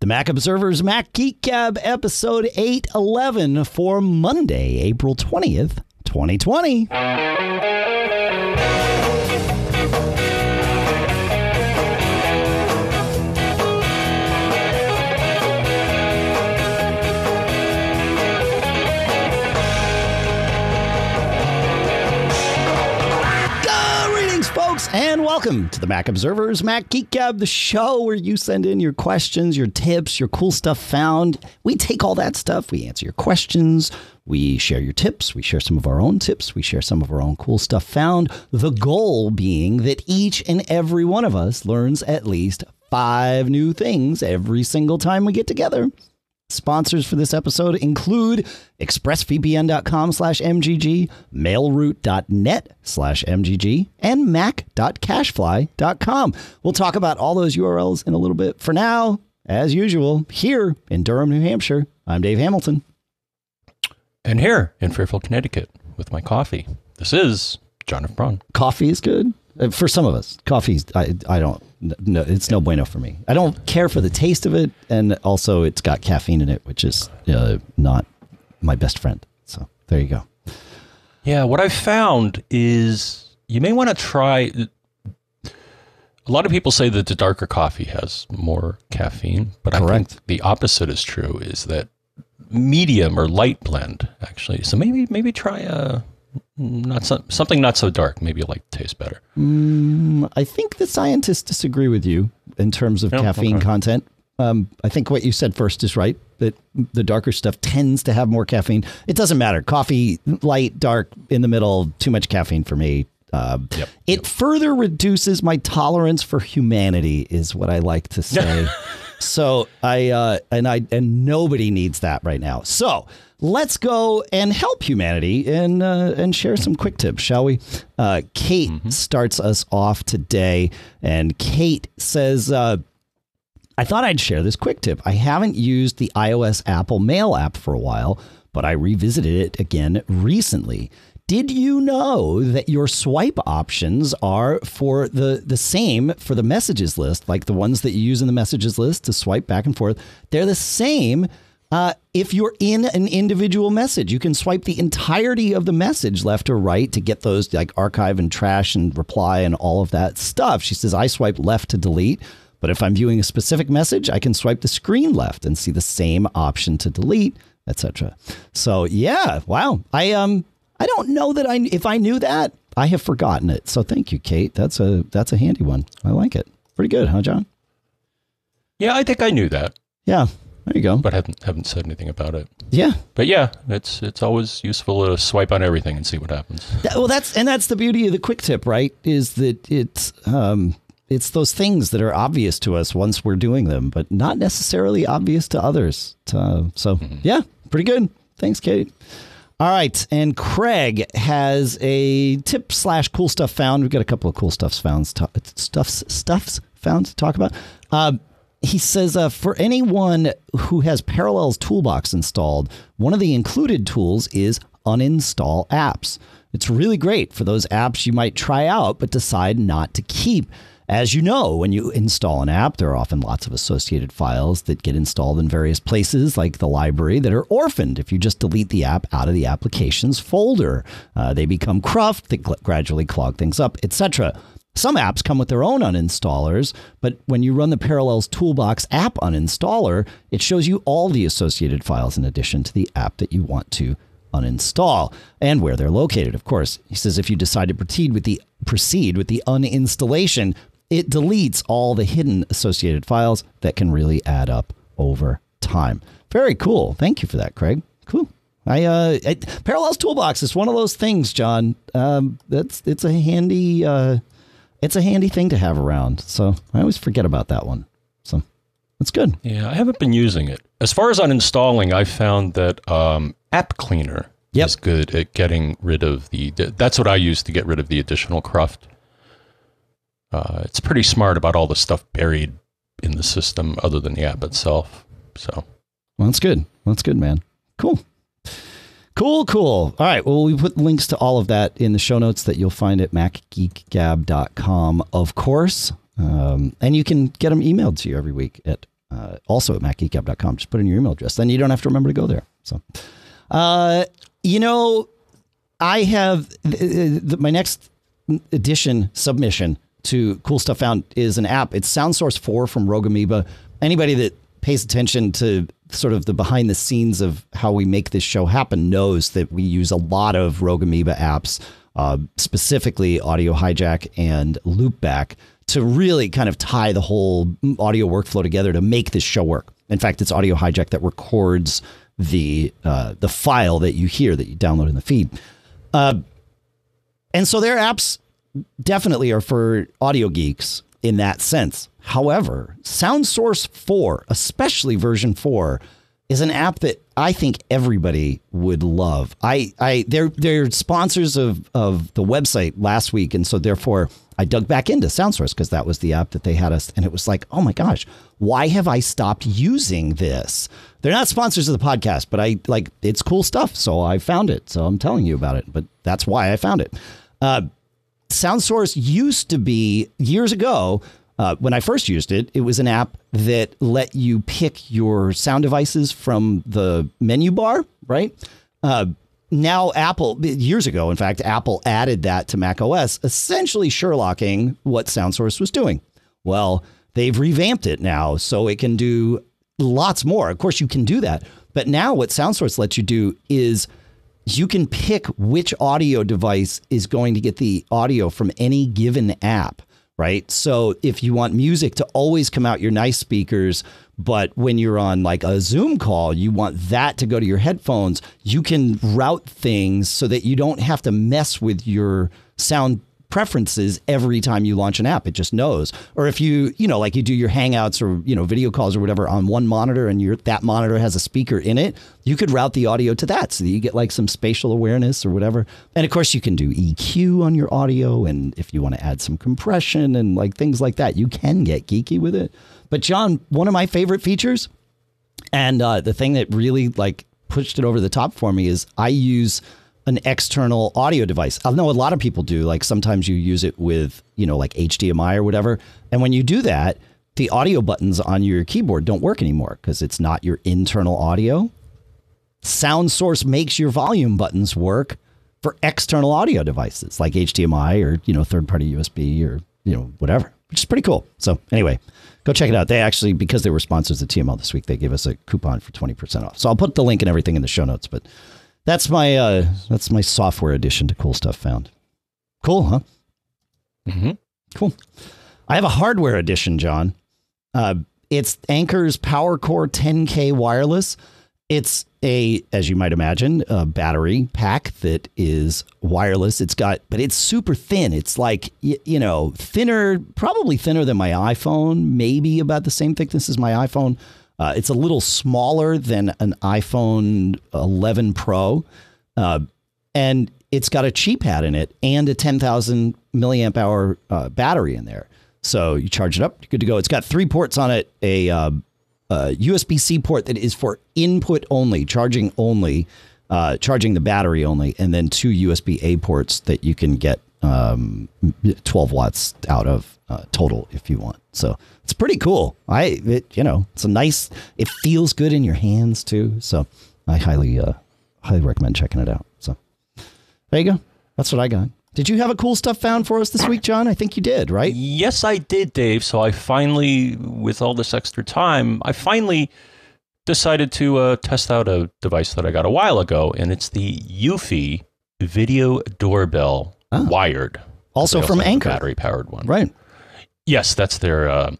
The Mac Observer's Mac Geek Gab episode 811 for Monday, April 20th, 2020. And welcome to the Mac Observer's Mac Geek Gab, the show where you send in your questions, your tips, your cool stuff found. We take all that stuff, we answer your questions, we share your tips, we share some of our own tips, we share some of our own cool stuff found. The goal being that each and every one of us learns at least five new things every single time we get together. Sponsors for this episode include expressvpn.com slash MGG, mailroute.net slash MGG, and mac.cashfly.com. We'll talk about all those URLs in a little bit. For now, as usual, here in Durham, New Hampshire, I'm Dave Hamilton. And here in Fairfield, Connecticut, with my coffee, this is John F. Braun. Coffee is good. Uh, For some of us, coffee, I, I don't, no, it's no bueno for me. I don't care for the taste of it. And also, it's got caffeine in it, which is uh, not my best friend. So there you go. Yeah, what I've found is you may want to try. A lot of people say that the darker coffee has more caffeine, but I think the opposite is true. Is that medium or light blend actually? So maybe maybe try a not so, something not so dark. Maybe you'll like the taste better. I think the scientists disagree with you in terms of Oh, caffeine okay. content. Um, I think what you said first is right that the darker stuff tends to have more caffeine. It doesn't matter. Coffee, light, dark, in the middle, too much caffeine for me. Um, Yep, it further reduces my tolerance for humanity, is what I like to say. so I uh, and I and nobody needs that right now. So let's go and help humanity and uh, and share some quick tips, shall we? Uh, Kate starts us off today, and Kate says. Uh, I thought I'd share this quick tip. I haven't used the iOS Apple Mail app for a while, but I revisited it again recently. Did you know that your swipe options are for the, the same for the messages list, like the ones that you use in the messages list to swipe back and forth? They're the same uh, if you're in an individual message. You can swipe the entirety of the message left or right to get those like archive and trash and reply and all of that stuff. She says, I swipe left to delete. But if I'm viewing a specific message, I can swipe the screen left and see the same option to delete, etc. So yeah, wow. I um I don't know that I if I knew that, I have forgotten it. So thank you, Kate. That's a that's a handy one. I like it. Pretty good, huh, John? Yeah, I think I knew that, Yeah. There you go. but haven't haven't said anything about it. Yeah. But yeah, it's it's always useful to swipe on everything and see what happens. That- well, that's and that's the beauty of the quick tip, right? Is that it's um, it's those things that are obvious to us once we're doing them, but not necessarily obvious to others. Uh, so yeah, pretty good. Thanks, Kate. All right, and Craig has a tip slash cool stuff found. We've got a couple of cool stuffs found stuffs stuffs found to talk about. Um, he says uh, for anyone who has Parallels Toolbox installed, one of the included tools is uninstall apps. It's really great for those apps you might try out but decide not to keep. As you know, when you install an app, there are often lots of associated files that get installed in various places, like the library, that are orphaned if you just delete the app out of the applications folder. Uh, they become cruft, they gradually clog things up, etc. Some apps come with their own uninstallers, but when you run the Parallels Toolbox app uninstaller, it shows you all the associated files in addition to the app that you want to uninstall and where they're located, of course. He says if you decide to proceed with the proceed with the uninstallation, it deletes all the hidden associated files that can really add up over time. Very cool. Thank you for that, Craig. Cool. I uh, I, Parallels Toolbox is one of those things, John. Um, that's it's a handy uh, it's a handy thing to have around. So I always forget about that one. So that's good. Yeah, I haven't been using it. As far as uninstalling, I found that um, App Cleaner Yep. is good at getting rid of the. That's what I use to get rid of the additional cruft. Uh, it's pretty smart about all the stuff buried in the system, other than the app itself. So Well, that's good. That's good, man. Cool. Cool, cool. All right. Well, we put links to all of that in the show notes that you'll find at macgeekgab.com, of course. Um, and you can get them emailed to you every week at uh, also at macgeekgab.com. Just put in your email address. Then you don't have to remember to go there. So, uh, you know, I have th- th- my next edition submission to Cool Stuff Found is an app. It's SoundSource 4 from Rogue Amoeba. Anybody that pays attention to sort of the behind the scenes of how we make this show happen knows that we use a lot of Rogue Amoeba apps, uh, specifically Audio Hijack and Loopback, to really kind of tie the whole audio workflow together to make this show work. In fact, it's Audio Hijack that records the uh, the file that you hear that you download in the feed. Uh, and so their apps definitely are for audio geeks in that sense. However, SoundSource 4, especially version 4, is an app that I think everybody would love. I, I they're they're sponsors of of the website last week, and so therefore I dug back into SoundSource because that was the app that they had us, and it was like, oh my gosh, why have I stopped using this? They're not sponsors of the podcast, but I like it's cool stuff, so I found it. So I'm telling you about it, but that's why I found it. Uh, SoundSource used to be years ago. Uh, when I first used it, it was an app that let you pick your sound devices from the menu bar, right? Uh, now, Apple, years ago, in fact, Apple added that to Mac OS, essentially Sherlocking what SoundSource was doing. Well, they've revamped it now so it can do lots more. Of course, you can do that. But now, what SoundSource lets you do is you can pick which audio device is going to get the audio from any given app right? So if you want music to always come out your nice speakers, but when you're on like a Zoom call, you want that to go to your headphones, you can route things so that you don't have to mess with your sound preferences every time you launch an app. It just knows. Or if you, you know, like you do your hangouts or, you know, video calls or whatever on one monitor and your that monitor has a speaker in it, you could route the audio to that so that you get like some spatial awareness or whatever. And of course you can do EQ on your audio and if you want to add some compression and like things like that, you can get geeky with it. But John, one of my favorite features and uh, the thing that really like pushed it over the top for me is I use an external audio device. I know a lot of people do. Like sometimes you use it with, you know, like HDMI or whatever. And when you do that, the audio buttons on your keyboard don't work anymore because it's not your internal audio. SoundSource makes your volume buttons work for external audio devices like HDMI or, you know, third party USB or, you know, whatever, which is pretty cool. So, anyway, go check it out. They actually, because they were sponsors of TMO this week, they gave us a coupon for 20% off. So, I'll put the link and everything in the show notes, but that's my uh, that's my software addition to cool stuff found. Cool, huh? Mm-hmm. Cool. I have a hardware edition, John. Uh, it's Anker's PowerCore 10K wireless. It's a, as you might imagine, a battery pack that is wireless. It's got, but it's super thin. It's like, you know, thinner, probably thinner than my iPhone, maybe about the same thickness as my iPhone. Uh, it's a little smaller than an iPhone 11 Pro, uh, and it's got a Qi pad in it and a 10,000 milliamp hour uh, battery in there. So you charge it up, you're good to go. It's got three ports on it: a, a USB C port that is for input only, charging only, uh, charging the battery only, and then two USB A ports that you can get um, 12 watts out of uh, total if you want. So it's pretty cool. I, it, you know, it's a nice. It feels good in your hands too. So I highly, uh, highly recommend checking it out. So there you go. That's what I got. Did you have a cool stuff found for us this week, John? I think you did, right? Yes, I did, Dave. So I finally, with all this extra time, I finally decided to uh, test out a device that I got a while ago, and it's the Eufy video doorbell Ah. wired. Also from have a Anker. battery powered one. Right. Yes, that's their uh,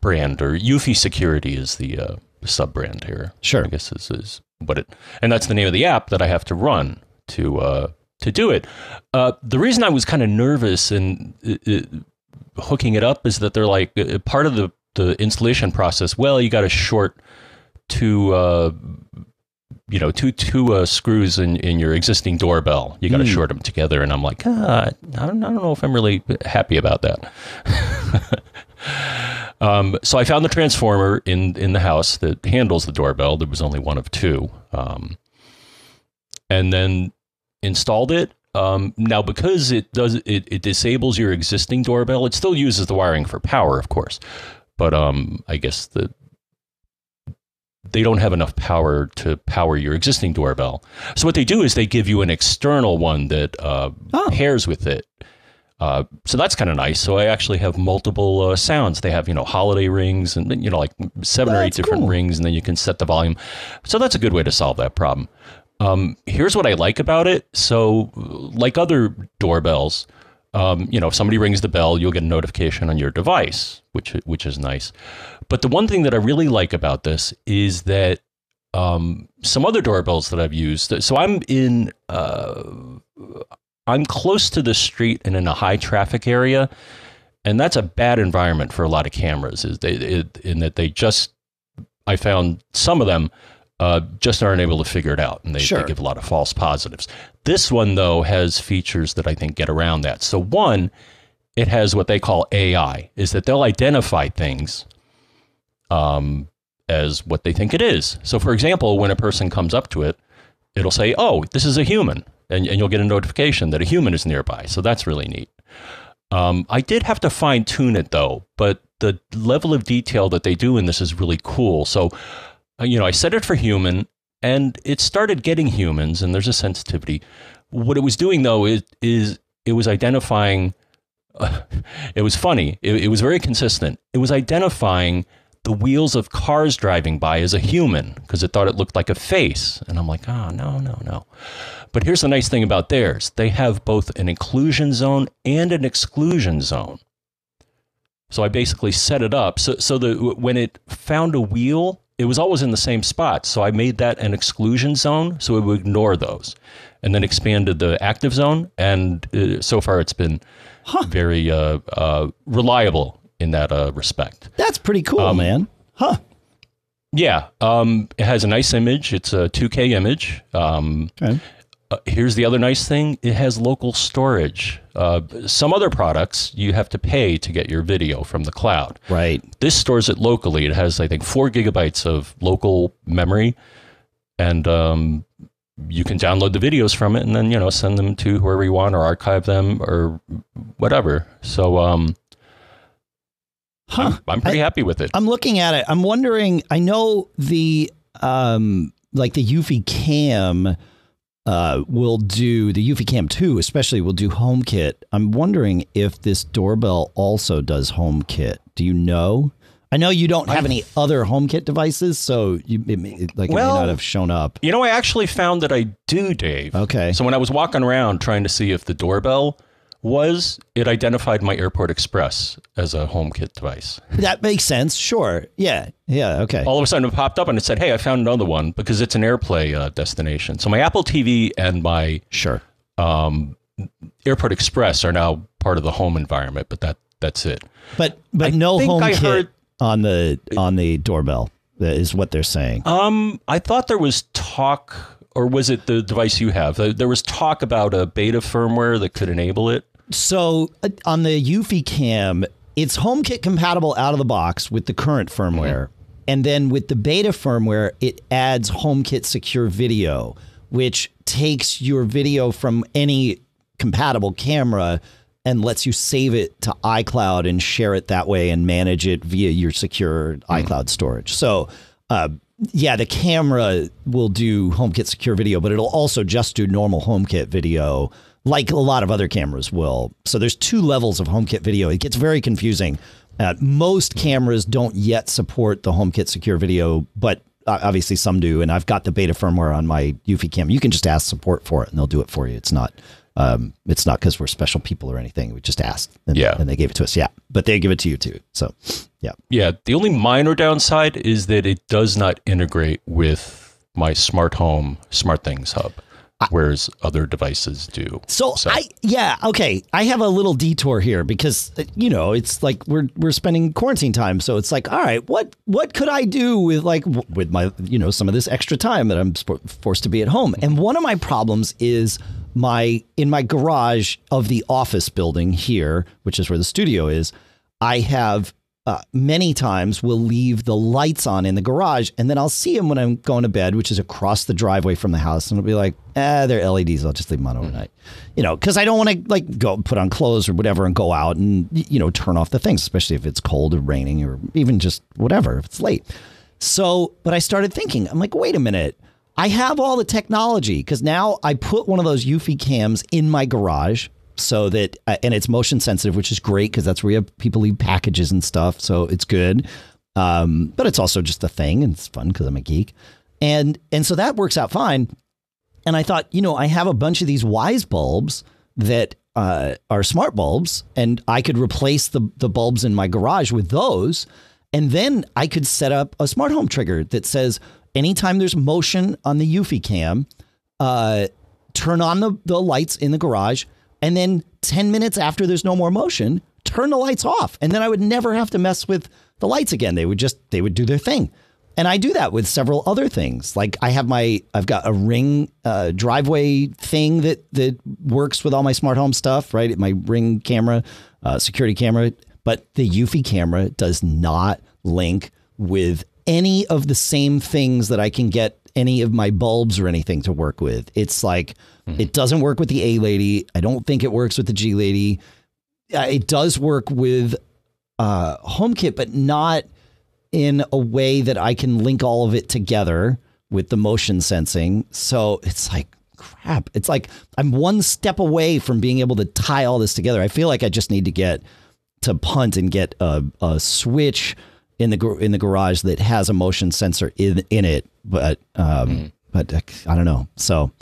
brand, or Eufy Security is the uh, sub brand here. Sure. I guess this is what it, and that's the name of the app that I have to run to uh, to do it. Uh, the reason I was kind of nervous and uh, uh, hooking it up is that they're like uh, part of the the installation process. Well, you got to short two. Uh, you know, two two uh, screws in, in your existing doorbell. You got to Hmm. short them together, and I'm like, ah, I don't, I don't know if I'm really happy about that. um, so I found the transformer in in the house that handles the doorbell. There was only one of two, um, and then installed it. Um, now, because it does it, it disables your existing doorbell, it still uses the wiring for power, of course. But um, I guess the they don't have enough power to power your existing doorbell. So what they do is they give you an external one that uh, Oh. pairs with it. Uh, so that's kind of nice. So I actually have multiple uh, sounds. They have you know holiday rings and you know like seven or eight different cool. rings, and then you can set the volume. So that's a good way to solve that problem. Um, here's what I like about it. So like other doorbells, um, you know, if somebody rings the bell, you'll get a notification on your device, which which is nice. But the one thing that I really like about this is that um, some other doorbells that I've used. So I'm in, uh, I'm close to the street and in a high traffic area, and that's a bad environment for a lot of cameras. Is they it, in that they just, I found some of them. Uh, just aren't able to figure it out, and they, Sure. they give a lot of false positives. This one, though, has features that I think get around that. So, one, it has what they call AI, is that they'll identify things um, as what they think it is. So, for example, when a person comes up to it, it'll say, "Oh, this is a human," and, and you'll get a notification that a human is nearby. So that's really neat. Um, I did have to fine tune it though, but the level of detail that they do in this is really cool. So, uh, you know, I set it for human, and it started getting humans, and there's a sensitivity. What it was doing though is is it was identifying. it was funny. It, it was very consistent. It was identifying the wheels of cars driving by as a human because it thought it looked like a face. And I'm like, oh, no, no, no. But here's the nice thing about theirs they have both an inclusion zone and an exclusion zone. So I basically set it up so, so that when it found a wheel, it was always in the same spot. So I made that an exclusion zone so it would ignore those and then expanded the active zone. And uh, so far it's been very uh, uh, reliable in that uh, respect. That's pretty cool, man. Huh. Yeah, um, it has a nice image. It's a 2K image. Um, Okay. uh, here's the other nice thing: it has local storage. Uh, some other products you have to pay to get your video from the cloud. Right. This stores it locally. It has, I think, four gigabytes of local memory, and um, you can download the videos from it and then you know send them to whoever you want or archive them or whatever. So um, Huh. I'm, I'm pretty happy with it. I'm looking at it. I'm wondering. I know the um like the Eufy Cam uh will do the Eufy Cam 2 especially will do HomeKit. I'm wondering if this doorbell also does HomeKit. Do you know? I know you don't have any other HomeKit devices, so you it, may- like it Well- may not have shown up. You know, I actually found that I do, Dave. Okay. So when I was walking around trying to see if the doorbell was, it identified my Airport Express as a HomeKit device. That makes sense. Sure. Yeah. Yeah. Okay. All of a sudden it popped up and it said, "Hey, I found another one because it's an AirPlay uh, destination." So my Apple TV and my Sure. um, Airport Express are now part of the home environment, but that that's it. But but I no HomeKit on the on the doorbell is what they're saying. Um, I thought there was talk, or was it the device you have? There was talk about a beta firmware that could enable it. So uh, on the Eufy Cam, it's HomeKit compatible out of the box with the current firmware. And then with the beta firmware, it adds HomeKit Secure Video, which takes your video from any compatible camera and lets you save it to iCloud and share it that way and manage it via your secure iCloud storage. So, uh, yeah, the camera will do HomeKit secure video, but it'll also just do normal HomeKit video, like a lot of other cameras will. So there's two levels of HomeKit video. It gets very confusing. Uh, most cameras don't yet support the HomeKit secure video, but uh, obviously some do. And I've got the beta firmware on my Eufy cam. You can just ask support for it, and they'll do it for you. It's not. Um, it's not because we're special people or anything. We just asked, and, Yeah. and they gave it to us. Yeah, but they give it to you too. So, yeah. Yeah, the only minor downside is that it does not integrate with my smart home smart things hub, whereas other devices do. So, I yeah okay. I have a little detour here because you know it's like we're we're spending quarantine time. So it's like all right what what could I do with like with my you know some of this extra time that I'm forced to be at home? And one of my problems is my in my garage of the office building here which is where the studio is I have uh, many times will leave the lights on in the garage and then I'll see them when I'm going to bed, which is across the driveway from the house. And it'll be like, ah, they're LEDs. I'll just leave them on overnight, you know, because I don't want to like go put on clothes or whatever and go out and, you know, turn off the things, especially if it's cold or raining or even just whatever, if it's late. So, but I started thinking, I'm like, wait a minute. I have all the technology because now I put one of those Eufy cams in my garage so that, uh, and it's motion sensitive, which is great because that's where you have people leave packages and stuff. So it's good. Um, but it's also just a thing and it's fun because I'm a geek. And, and so that works out fine. And I thought, you know, I have a bunch of these Wyze bulbs that uh, are smart bulbs, and I could replace the, the bulbs in my garage with those. And then I could set up a smart home trigger that says, anytime there's motion on the Eufy cam, uh, turn on the, the lights in the garage. And then 10 minutes after there's no more motion, turn the lights off. And then I would never have to mess with the lights again. They would just, they would do their thing. And I do that with several other things. Like I have my, I've got a ring uh, driveway thing that that works with all my smart home stuff, right? My ring camera, uh, security camera, but the Eufy camera does not link with any of the same things that I can get any of my bulbs or anything to work with. It's like mm-hmm. it doesn't work with the A lady. I don't think it works with the G lady. It does work with uh, HomeKit, but not in a way that I can link all of it together with the motion sensing. So it's like crap. It's like I'm one step away from being able to tie all this together. I feel like I just need to get to punt and get a, a switch in the in the garage that has a motion sensor in in it. But um, mm. but I don't know. So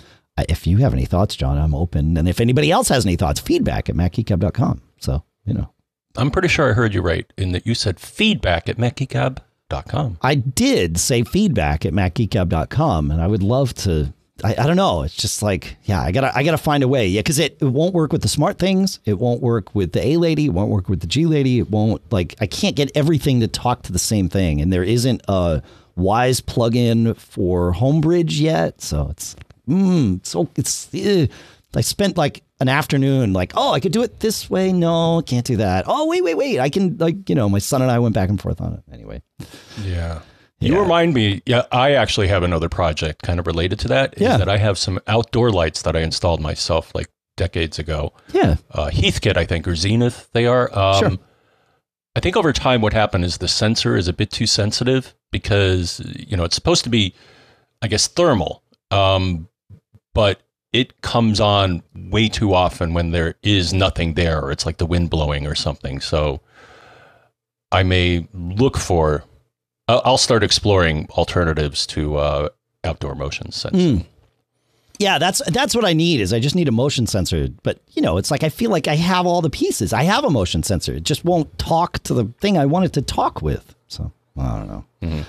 if you have any thoughts, John, I'm open. And if anybody else has any thoughts, feedback at macgeekgab.com. So you know. I'm pretty sure I heard you right in that you said feedback at macgeekgab.com. I did say feedback at macgeekgab.com, and I would love to I, I don't know. It's just like, yeah, I gotta I gotta find a way. Yeah, because it, it won't work with the SmartThings. It won't work with the A lady. It won't work with the G lady. It won't like I can't get everything to talk to the same thing. And there isn't a Wyze plugin for Homebridge yet. So it's mm, so it's uh, I spent like an afternoon like, oh, I could do it this way. No, can't do that. Oh, wait, wait, wait. I can like, you know, my son and I went back and forth on it. Anyway. Yeah. You yeah. remind me. Yeah, I actually have another project kind of related to that. Yeah, that I have some outdoor lights that I installed myself like decades ago. Yeah, uh, Heathkit, I think, or Zenith, they are. Um, sure. I think over time, what happened is the sensor is a bit too sensitive because you know it's supposed to be, I guess, thermal, um, but it comes on way too often when there is nothing there, or it's like the wind blowing or something. So I may look for I'll start exploring alternatives to uh, outdoor motion sensing. Mm. Yeah, that's that's what I need. Is I just need a motion sensor. But you know, it's like I feel like I have all the pieces. I have a motion sensor. It just won't talk to the thing I want it to talk with. So I don't know. Mm-hmm.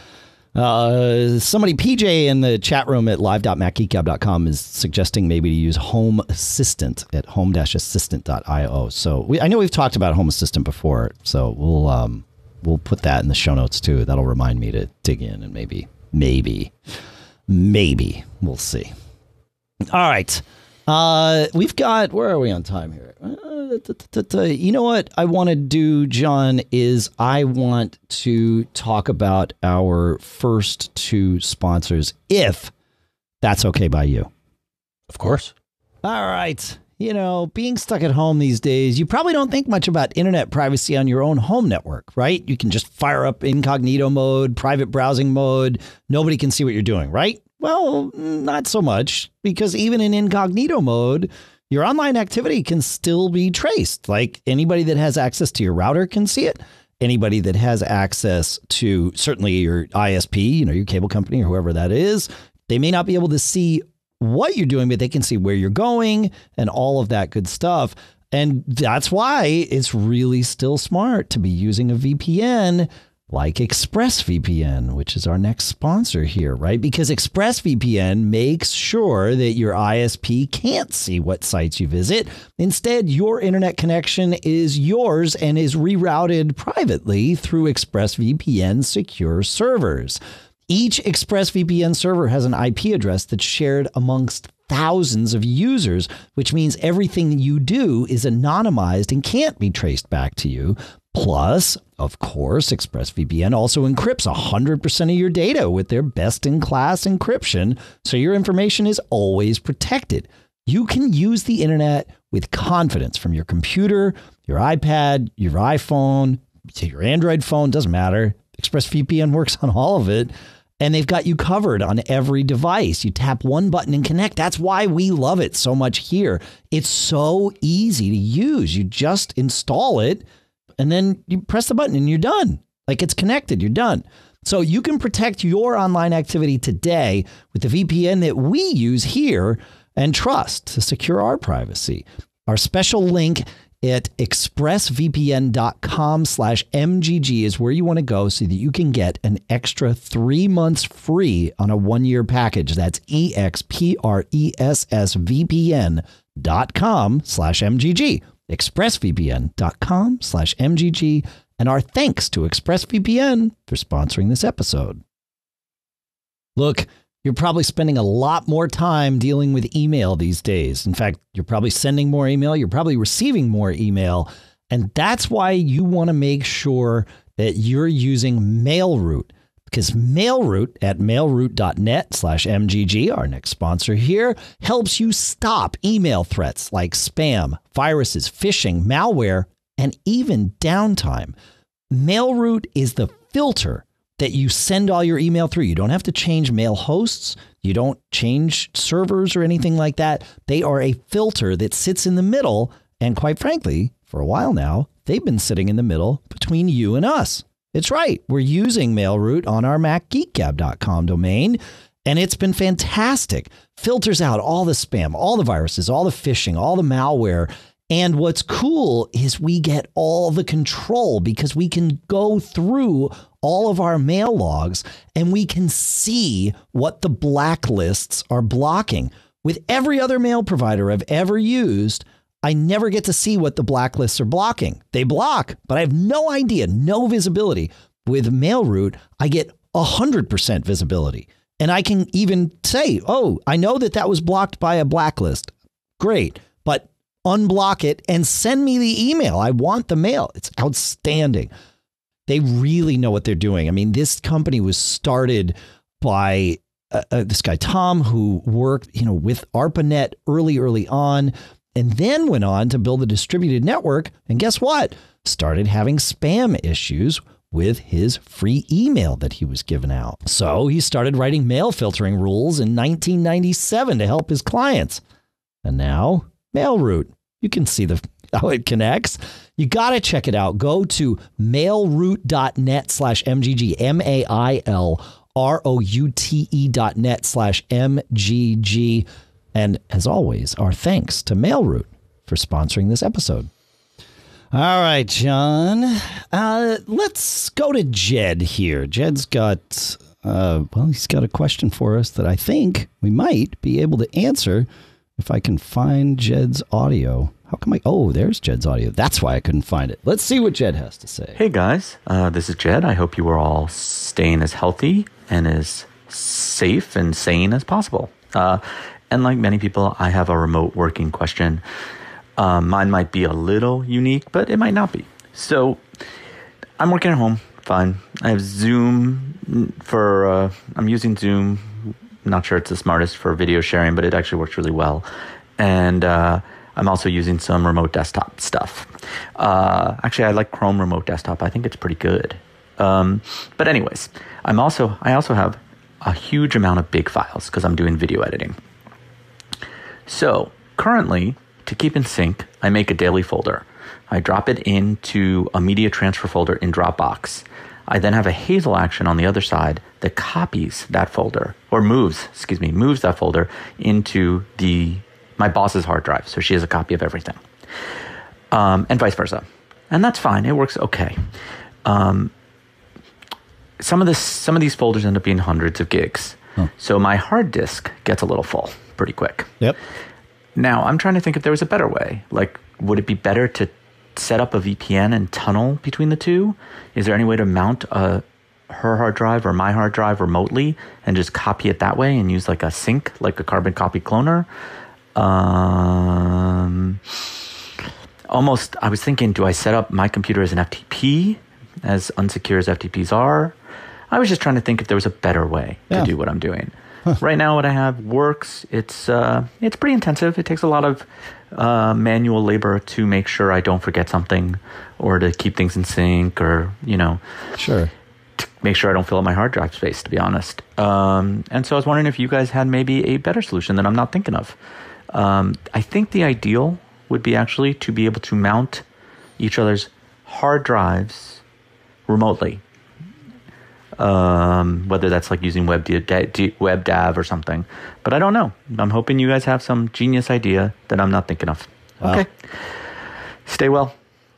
Uh, somebody, PJ, in the chat room at live.macgeekgab.com is suggesting maybe to use Home Assistant at home-assistant.io. So we, I know we've talked about Home Assistant before, so we'll um, we'll put that in the show notes too. That'll remind me to dig in and maybe, maybe, maybe we'll see. All right. Uh, we've got, where are we on time here? Uh, you know what I want to do, John, is I want to talk about our first two sponsors, if that's okay by you. Of course. All right you know, being stuck at home these days, you probably don't think much about internet privacy on your own home network, right? You can just fire up incognito mode, private browsing mode. Nobody can see what you're doing, right? Well, not so much, because even in incognito mode, your online activity can still be traced. Like anybody that has access to your router can see it. Anybody that has access to certainly your ISP, you know, your cable company or whoever that is, they may not be able to see what you're doing, but they can see where you're going and all of that good stuff. And that's why it's really still smart to be using a VPN like ExpressVPN, which is our next sponsor here, right? Because ExpressVPN makes sure that your ISP can't see what sites you visit. Instead, your internet connection is yours and is rerouted privately through ExpressVPN secure servers. Each ExpressVPN server has an IP address that's shared amongst thousands of users, which means everything you do is anonymized and can't be traced back to you. Plus, of course, ExpressVPN also encrypts 100% of your data with their best in class encryption, so your information is always protected. You can use the internet with confidence from your computer, your iPad, your iPhone, to your Android phone, doesn't matter. ExpressVPN works on all of it. And they've got you covered on every device. You tap one button and connect. That's why we love it so much here. It's so easy to use. You just install it and then you press the button and you're done. Like it's connected, you're done. So you can protect your online activity today with the VPN that we use here and trust to secure our privacy. Our special link at expressvpn.com slash mgg is where you want to go so that you can get an extra three months free on a one-year package. That's E-X-P-R-E-S-S-V-P-N dot com slash mgg. expressvpn.com slash mgg. And our thanks to ExpressVPN for sponsoring this episode. Look, you're probably spending a lot more time dealing with email these days. In fact, you're probably sending more email, you're probably receiving more email. And that's why you want to make sure that you're using MailRoute because MailRoute at mailroute.net slash MGG, our next sponsor here, helps you stop email threats like spam, viruses, phishing, malware, and even downtime. MailRoute is the filter that you send all your email through. You don't have to change mail hosts. You don't change servers or anything like that. They are a filter that sits in the middle. And quite frankly, for a while now, they've been sitting in the middle between you and us. It's right. We're using MailRoute on our MacGeekGab.com domain, and it's been fantastic. Filters out all the spam, all the viruses, all the phishing, all the malware. And what's cool is we get all the control because we can go through all of our mail logs and we can see what the blacklists are blocking. With every other mail provider I've ever used, I never get to see what the blacklists are blocking. They block, but I have no idea, no visibility. With MailRoute, I get 100% visibility. And I can even say, oh, I know that that was blocked by a blacklist. Great. But unblock it and send me the email. I want the mail. It's outstanding. They really know what they're doing. I mean, this company was started by uh, uh, this guy Tom, who worked, you know, with ARPANET early, early on, and then went on to build a distributed network. And guess what? Started having spam issues with his free email that he was giving out. So he started writing mail filtering rules in 1997 to help his clients. And now, MailRoute. You can see the how it connects. You got to check it out. Go to mailroute.net slash MGG, M A I L R O U T E dot net slash MGG. And as always, our thanks to MailRoute for sponsoring this episode. All right, John. Uh, let's go to Jed here. Jed's got, uh, well, he's got a question for us that I think we might be able to answer if I can find Jed's audio. How come I? Oh, there's Jed's audio. That's why I couldn't find it. Let's see what Jed has to say. Hey guys, uh, this is Jed. I hope you are all staying as healthy and as safe and sane as possible. Uh, and like many people, I have a remote working question. Um, mine might be a little unique, but it might not be. So I'm working at home, fine. I have Zoom for, uh, I'm using Zoom. Not sure it's the smartest for video sharing, but it actually works really well. And uh, I'm also using some remote desktop stuff. Uh, actually, I like Chrome Remote Desktop. I think it's pretty good. Um, but anyways, I'm also I also have a huge amount of big files because I'm doing video editing. So currently, to keep in sync, I make a daily folder. I drop it into a media transfer folder in Dropbox. I then have a Hazel action on the other side that copies that folder or moves, excuse me, moves that folder into the my boss's hard drive, so she has a copy of everything, um, and vice versa, and that's fine. It works okay. Um, some of this, some of these folders end up being hundreds of gigs, huh. so my hard disk gets a little full pretty quick. Yep. Now I'm trying to think if there was a better way. Like, would it be better to set up a VPN and tunnel between the two? Is there any way to mount a her hard drive or my hard drive remotely and just copy it that way and use like a sync, like a carbon copy cloner? Um, almost, I was thinking, do I set up my computer as an FTP, as unsecure as FTPs are? I was just trying to think if there was a better way yeah. to do what I'm doing. Huh. Right now, what I have works. It's uh, it's pretty intensive. It takes a lot of uh, manual labor to make sure I don't forget something, or to keep things in sync, or you know. Sure. to make sure I don't fill up my hard drive space, to be honest. Um, and so I was wondering if you guys had maybe a better solution that I'm not thinking of. Um, I think the ideal would be actually to be able to mount each other's hard drives remotely. Um, whether that's like using web WebDAV or something, but I don't know. I'm hoping you guys have some genius idea that I'm not thinking of. Wow. Okay. Stay well.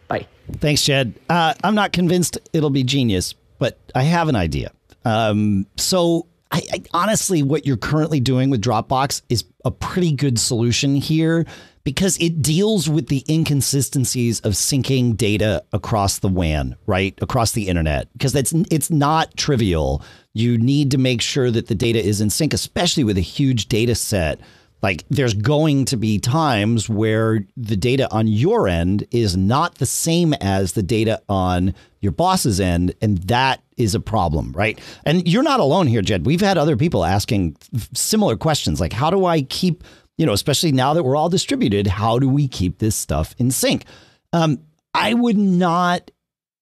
Bye. Thanks, Jed. Uh, I'm not convinced it'll be genius, but I have an idea. Um, so, I, I, honestly, what you're currently doing with Dropbox is a pretty good solution here because it deals with the inconsistencies of syncing data across the WAN, right? Across the internet. Because that's it's not trivial. You need to make sure that the data is in sync, especially with a huge data set. Like there's going to be times where the data on your end is not the same as the data on your boss's end, and that is a problem, right? And you're not alone here, Jed. We've had other people asking similar questions like how do I keep you know, especially now that we're all distributed, how do we keep this stuff in sync? Um, I would not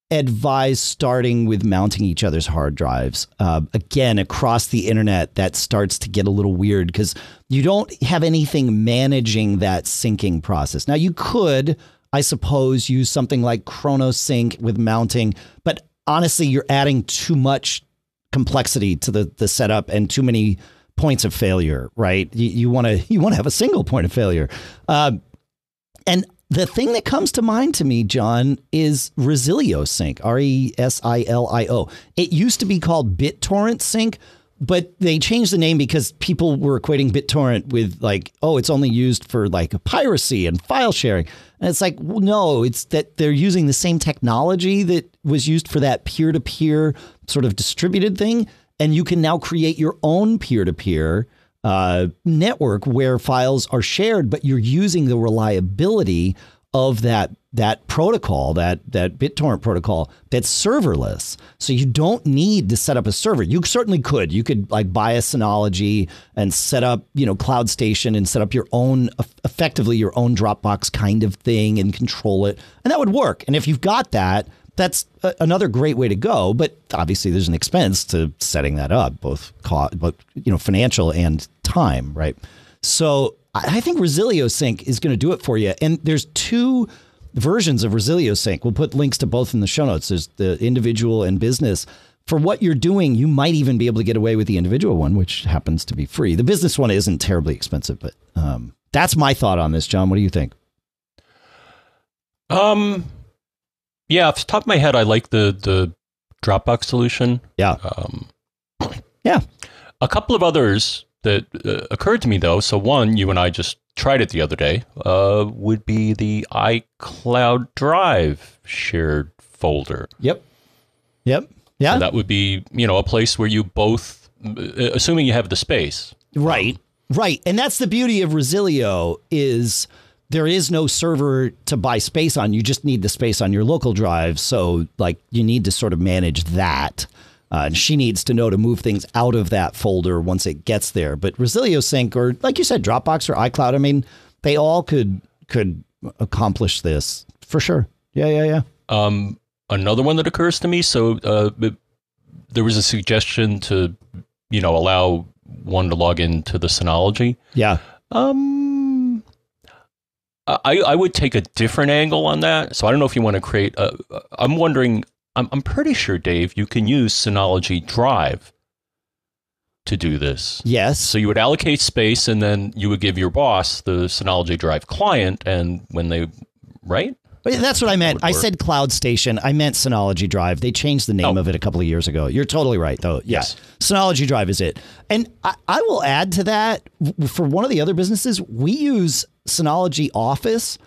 advise starting with mounting each other's hard drives. Uh, again, across the internet, that starts to get a little weird because you don't have anything managing that syncing process. Now, you could, I suppose, use something like ChronoSync with mounting, but honestly, you're adding too much complexity to the the setup and too many points of failure, right? You want to you want to have a single point of failure. Uh, and the thing that comes to mind to me, John, is Resilio Sync, R E S I L I O. It used to be called BitTorrent Sync, but they changed the name because people were equating BitTorrent with like, oh, it's only used for like piracy and file sharing. And it's like, well, no, it's that they're using the same technology that was used for that peer to peer sort of distributed thing and you can now create your own peer to peer network where files are shared, but you're using the reliability of that that protocol, that that BitTorrent protocol that's serverless. So you don't need to set up a server. You certainly could. You could like buy a Synology and set up, you know, Cloud Station and set up your own effectively your own Dropbox kind of thing and control it. And that would work. And if you've got that, that's a, another great way to go. But obviously, there's an expense to setting that up, both cost, but you know, financial and time, right? So I think Resilio Sync is going to do it for you. And there's two versions of Resilio Sync. We'll put links to both in the show notes. There's the individual and business. For what you're doing, you might even be able to get away with the individual one, which happens to be free. The business one isn't terribly expensive, but um, that's my thought on this, John. What do you think? Um, yeah, off the top of my head, I like the the Dropbox solution. Yeah. Um, yeah. A couple of others that uh, occurred to me though. So one, you and I just tried it the other day. Uh, would be the iCloud Drive shared folder. Yep. Yep. Yeah. So that would be you know a place where you both, uh, assuming you have the space. Right. Right. And that's the beauty of Resilio is there is no server to buy space on. You just need the space on your local drive. So, like, you need to sort of manage that. Uh, and she needs to know to move things out of that folder once it gets there. But Resilio Sync, or like you said, Dropbox or iCloud, I mean, they all could could accomplish this for sure. Yeah, yeah, yeah. Um, another one that occurs to me. So uh, there was a suggestion to, you know, allow one to log into the Synology. Yeah. Um, I, I would take a different angle on that. So I don't know if you want to create. A, I'm wondering. I'm, I'm pretty sure, Dave, you can use Synology Drive to do this. Yes. So you would allocate space, and then you would give your boss the Synology Drive client, and when they right. But that's what I meant. I said Cloud Station. I meant Synology Drive. They changed the name oh. of it a couple of years ago. You're totally right, though. Yes. Synology Drive is it. And I, I will add to that for one of the other businesses, we use Synology Office,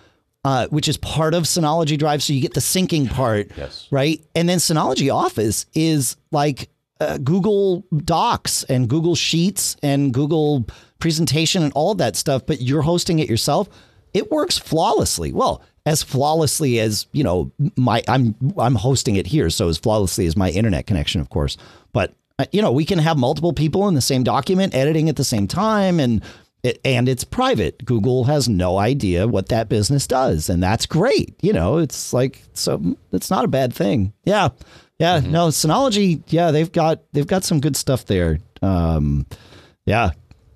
uh, which is part of Synology Drive. So you get the syncing part, yes. right? And then Synology Office is like uh, Google Docs and Google Sheets and Google Presentation and all that stuff, but you're hosting it yourself. It works flawlessly. Well, as flawlessly as you know my I'm I'm hosting it here, so as flawlessly as my internet connection, of course. But uh, you know, we can have multiple people in the same document editing at the same time and it, and it's private. Google has no idea what that business does, and that's great. You know, it's like so it's not a bad thing. Yeah, yeah. Mm-hmm. No, Synology. Yeah, they've got they've got some good stuff there. Um, yeah,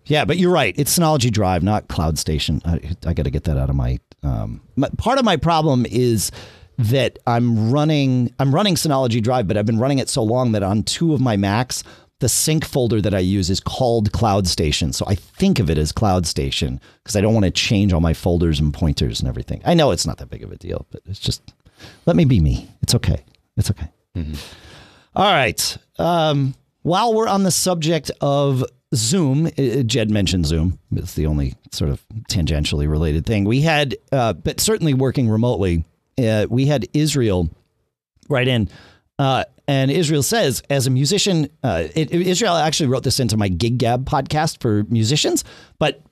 yeah. But you're right. It's Synology Drive, not Cloud Station. I, I got to get that out of my, um, my. Part of my problem is that I'm running I'm running Synology Drive, but I've been running it so long that on two of my Macs, the sync folder that I use is called Cloud Station. So I think of it as Cloud Station because I don't want to change all my folders and pointers and everything. I know it's not that big of a deal, but it's just let me be me. It's okay. It's okay. Mm-hmm. All right. Um, while we're on the subject of Zoom, Jed mentioned Zoom. It's the only sort of tangentially related thing we had, uh, but certainly working remotely uh, we had Israel write in. Uh, and Israel says, as a musician, uh, it, Israel actually wrote this into my Gig Gab podcast for musicians, but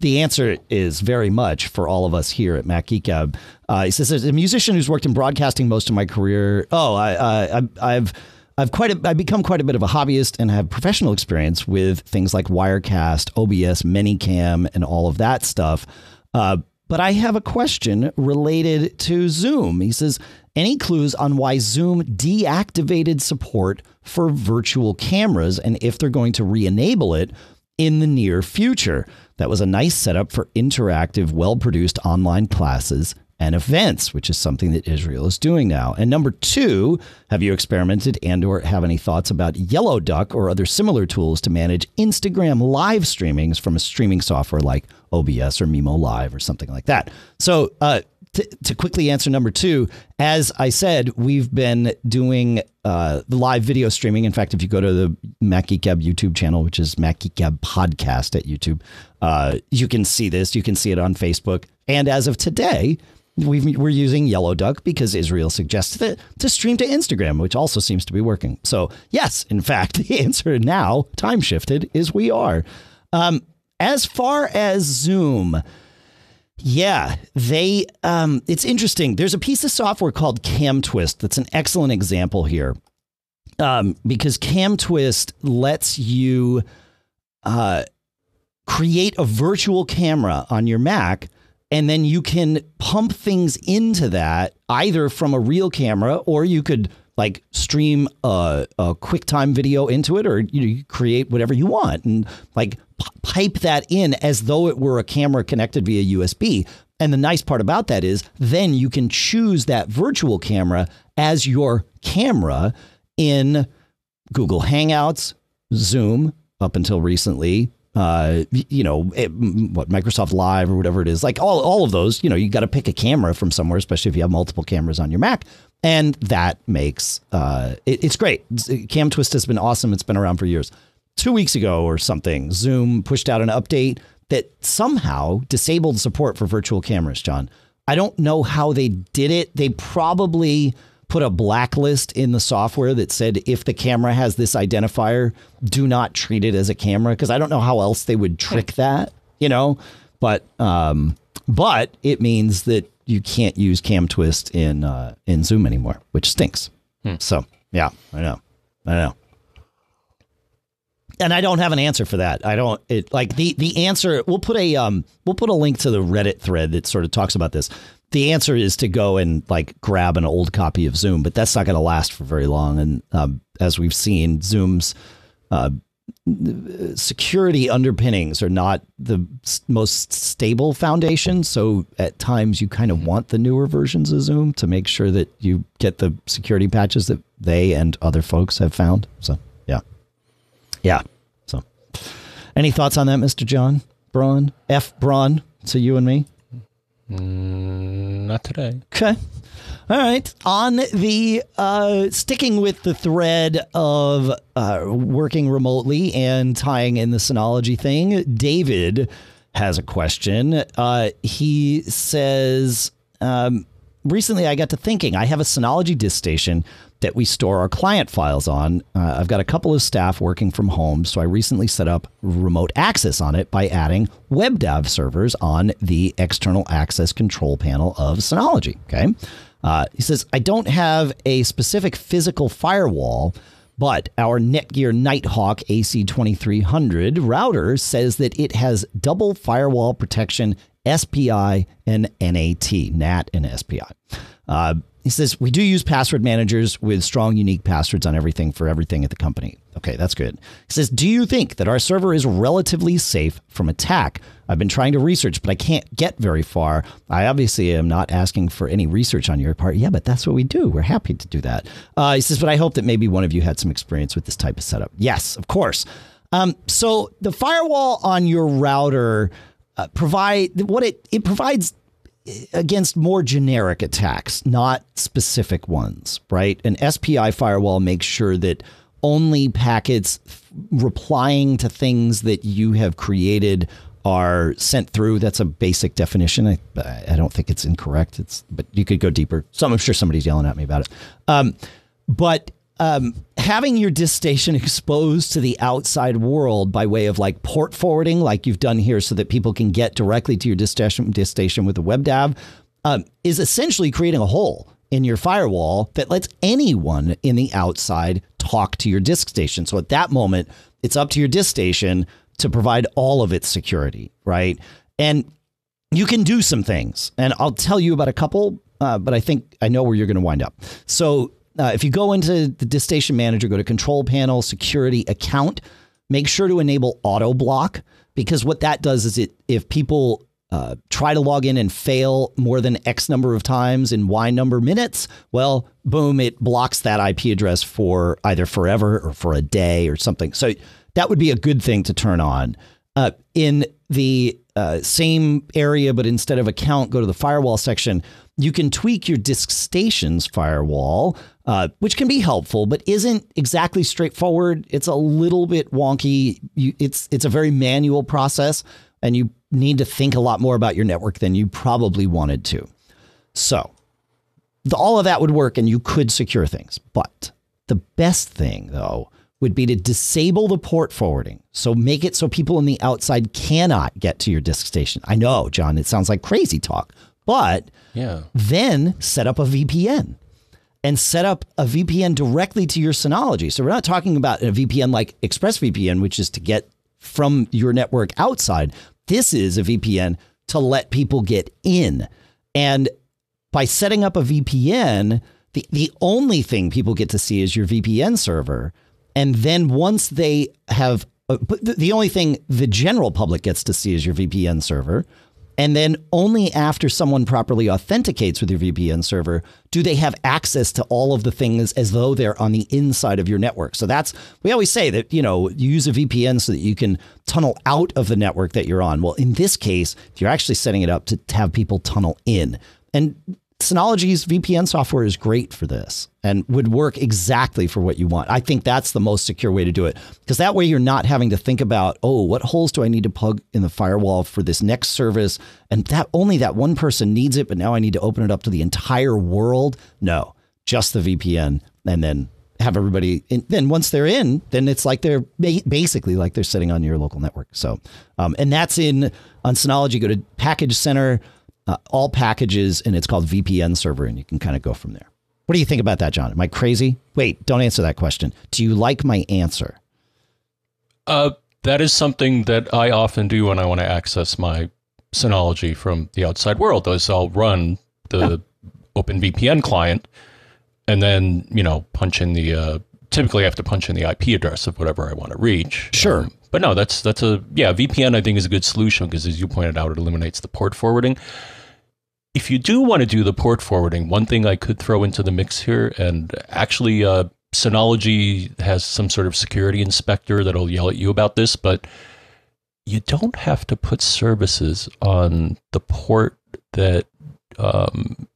the answer is very much for all of us here at Mac Geek Gab. Uh, he says, as a musician who's worked in broadcasting most of my career, oh, I, I, I've I've quite a, I've become quite a bit of a hobbyist and have professional experience with things like Wirecast, OBS, ManyCam, and all of that stuff. Uh, but I have a question related to Zoom. He says, any clues on why Zoom deactivated support for virtual cameras and if they're going to re enable it in the near future? That was a nice setup for interactive, well produced online classes and events, which is something that Israel is doing now. And number two, have you experimented and or have any thoughts about Yellow Duck or other similar tools to manage Instagram live streamings from a streaming software like OBS or Mimo Live or something like that? So, uh, to, quickly answer number two, as I said, we've been doing uh, live video streaming. In fact, if you go to the Mac Geek Gab YouTube channel, which is Mac Geek Gab Podcast at YouTube, uh, you can see this. You can see it on Facebook. And as of today, we are using Yellow Duck because Israel suggested it to stream to Instagram, which also seems to be working. So, yes, in fact, the answer now, time shifted, is we are. Um, as far as Zoom, yeah, they. Um, it's interesting. There's a piece of software called CamTwist that's an excellent example here, um, because CamTwist lets you uh, create a virtual camera on your Mac and then you can pump things into that either from a real camera or you could like stream a, a QuickTime video into it or you, know, create whatever you want and like p- pipe that in as though it were a camera connected via USB. And the nice part about that is then you can choose that virtual camera as your camera in Google Hangouts, Zoom, up until recently, uh, you know, it, what Microsoft Live or whatever it is, like all, all of those, you know, you got to pick a camera from somewhere, especially if you have multiple cameras on your Mac. And that makes uh, it, it's great. CamTwist has been awesome. It's been around for years. Two weeks ago or something, Zoom pushed out an update that somehow disabled support for virtual cameras, John. I don't know how they did it. They probably put a blacklist in the software that said if the camera has this identifier, do not treat it as a camera because I don't know how else they would trick that, you know. But um, but it means that you can't use CamTwist in uh, in Zoom anymore, which stinks. Hmm. So yeah, I know, I know. And I don't have an answer for that. I don't it like the the answer. We'll put a um we'll put a link to the Reddit thread that sort of talks about this the answer is to go and like grab an old copy of Zoom, but that's not going to last for very long. And um, as we've seen, Zoom's uh, security underpinnings are not the most stable foundation. So at times you kind of want the newer versions of Zoom to make sure that you get the security patches that they and other folks have found. So yeah, yeah. So any thoughts on that, Mr. John Braun? F. Braun to you and me. Mm, not today. Okay. All right. On the uh, sticking with the thread of uh, working remotely and tying in the Synology thing, David has a question. Uh, he says, um, recently I got to thinking, I have a Synology disk station that we store our client files on. Uh, I've got a couple of staff working from home, so I recently set up remote access on it by adding WebDAV servers on the external access control panel of Synology. Okay. Uh, he says, I don't have a specific physical firewall, But our Netgear Nighthawk AC2300 router says that it has double firewall protection, SPI and NAT, NAT and SPI. Uh, he says, We do use password managers with strong, unique passwords on everything for everything at the company. Okay, that's good. He says, Do you think that our server is relatively safe from attack? I've been trying to research, but I can't get very far. I obviously am not asking for any research on your part. Yeah, but that's what we do. We're happy to do that. Uh, he says, But I hope that maybe one of you had some experience with this type of setup. Yes, of course. Um, so the firewall on your router uh, provide what it it provides against more generic attacks, not specific ones, right? An SPI firewall makes sure that only packets replying to things that you have created are sent through. That's a basic definition. I, I don't think it's incorrect. It's but you could go deeper. So I'm sure somebody's yelling at me about it. Um, but um, having your disk station exposed to the outside world by way of like port forwarding, like you've done here, so that people can get directly to your disk station, with the WebDAV, um, is essentially creating a hole in your firewall that lets anyone in the outside talk to your disk station. So at that moment, it's up to your disk station to provide all of its security, right? And you can do some things, and I'll tell you about a couple. Uh, but I think I know where you're going to wind up. So uh, if you go into the disk station manager, go to control panel, security account, make sure to enable auto block because what that does is it if people uh, try to log in and fail more than X number of times in Y number minutes, well, boom, it blocks that IP address for either forever or for a day or something. So that would be a good thing to turn on. Uh, in the uh, same area, but instead of account, go to the firewall section. You can tweak your disk stations firewall uh, which can be helpful, but isn't exactly straightforward. It's a little bit wonky. You, it's it's a very manual process, and you need to think a lot more about your network than you probably wanted to. So, the, all of that would work, and you could secure things. But the best thing, though, would be to disable the port forwarding. So make it so people on the outside cannot get to your disk station. I know, John, it sounds like crazy talk, but yeah. then set up a VPN and set up a VPN directly to your Synology. So we're not talking about a VPN like ExpressVPN, which is to get from your network outside. This is a VPN to let people get in. And by setting up a VPN, the, the only thing people get to see is your VPN server. And then once they have, uh, the only thing the general public gets to see is your VPN server. And then only after someone properly authenticates with your VPN server do they have access to all of the things as though they're on the inside of your network. So that's, we always say that, you know, you use a VPN so that you can tunnel out of the network that you're on. Well, in this case, you're actually setting it up to have people tunnel in. And Synology's VPN software is great for this and would work exactly for what you want. I think that's the most secure way to do it because that way you're not having to think about, oh, what holes do I need to plug in the firewall for this next service? And that only that one person needs it, but now I need to open it up to the entire world. No, just the VPN and then have everybody in, then once they're in then it's like they're basically like they're sitting on your local network so um, and that's in on synology go to package center uh, all packages, and it's called VPN server, and you can kind of go from there. What do you think about that, John? Am I crazy? Wait, don't answer that question. Do you like my answer? Uh, that is something that I often do when I want to access my Synology from the outside world. Is I'll run the yeah. OpenVPN client, and then you know punch in the. Uh, typically, I have to punch in the IP address of whatever I want to reach. Sure. Um, but no, that's that's a yeah. VPN I think is a good solution because as you pointed out, it eliminates the port forwarding if you do want to do the port forwarding, one thing I could throw into the mix here, and actually, uh, Synology has some sort of security inspector that'll yell at you about this, but you don't have to put services on the port that um,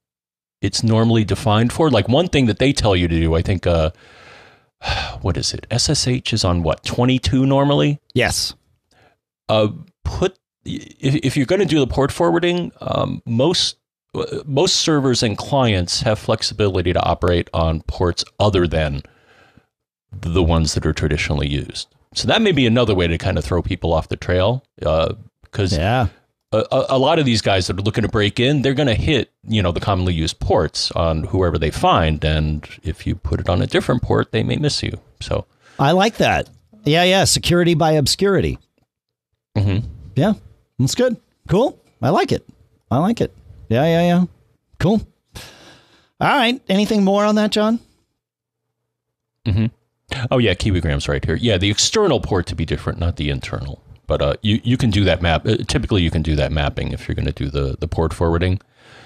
it's normally defined for. Like one thing that they tell you to do, I think, uh, what is it? SSH is on what, 22 normally? Yes. Uh, put if, if you're going to do the port forwarding, um, most most servers and clients have flexibility to operate on ports other than the ones that are traditionally used. So that may be another way to kind of throw people off the trail. Because uh, yeah. A, a, lot of these guys that are looking to break in, they're going to hit you know the commonly used ports on whoever they find, and if you put it on a different port, they may miss you. So I like that. Yeah, yeah. Security by obscurity. mhm. Yeah, that's good. Cool. I like it. I like it. Yeah, yeah, yeah. Cool. All right. Anything more on that, John? Mm-hmm. Oh yeah, Kiwi Graham's right here. Yeah, the external port to be different, not the internal. But uh, you you can do that map. Uh, typically, you can do that mapping if you're going to do the the port forwarding.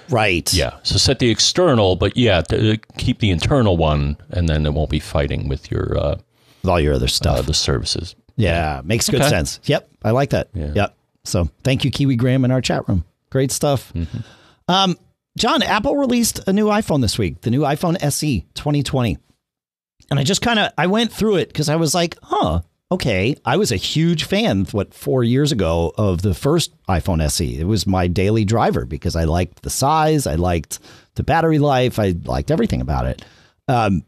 Right. Yeah. So set the external, but yeah, to, uh, keep the internal one, and then it won't be fighting with your uh, With all your other uh, stuff. the services. yeah, makes good Okay. sense. Yep. I like that. Yeah. Yep. So thank you, Kiwi Graham, in our chat room. Great stuff. Mm-hmm. Um, John, Apple released a new iPhone this week, the new iPhone SE 2020. And I just kind of I went through it because I was like, huh, okay. I was a huge fan, what, four years ago of the first iPhone SE. It was my daily driver because I liked the size, I liked the battery life, I liked everything about it. Um,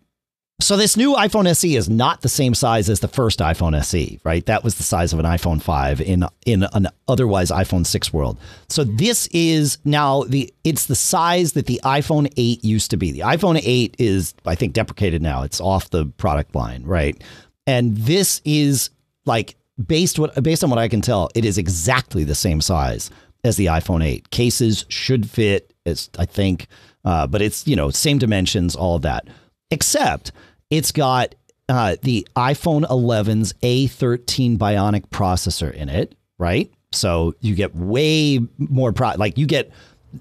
so this new iPhone SE is not the same size as the first iPhone SE, right? That was the size of an iPhone 5 in in an otherwise iPhone 6 world. So this is now the it's the size that the iPhone 8 used to be. The iPhone 8 is I think deprecated now. It's off the product line, right? And this is like based what based on what I can tell, it is exactly the same size as the iPhone 8. Cases should fit, as I think, uh, but it's you know same dimensions, all of that except it's got uh, the iPhone 11's A13 Bionic processor in it, right? So you get way more pro like you get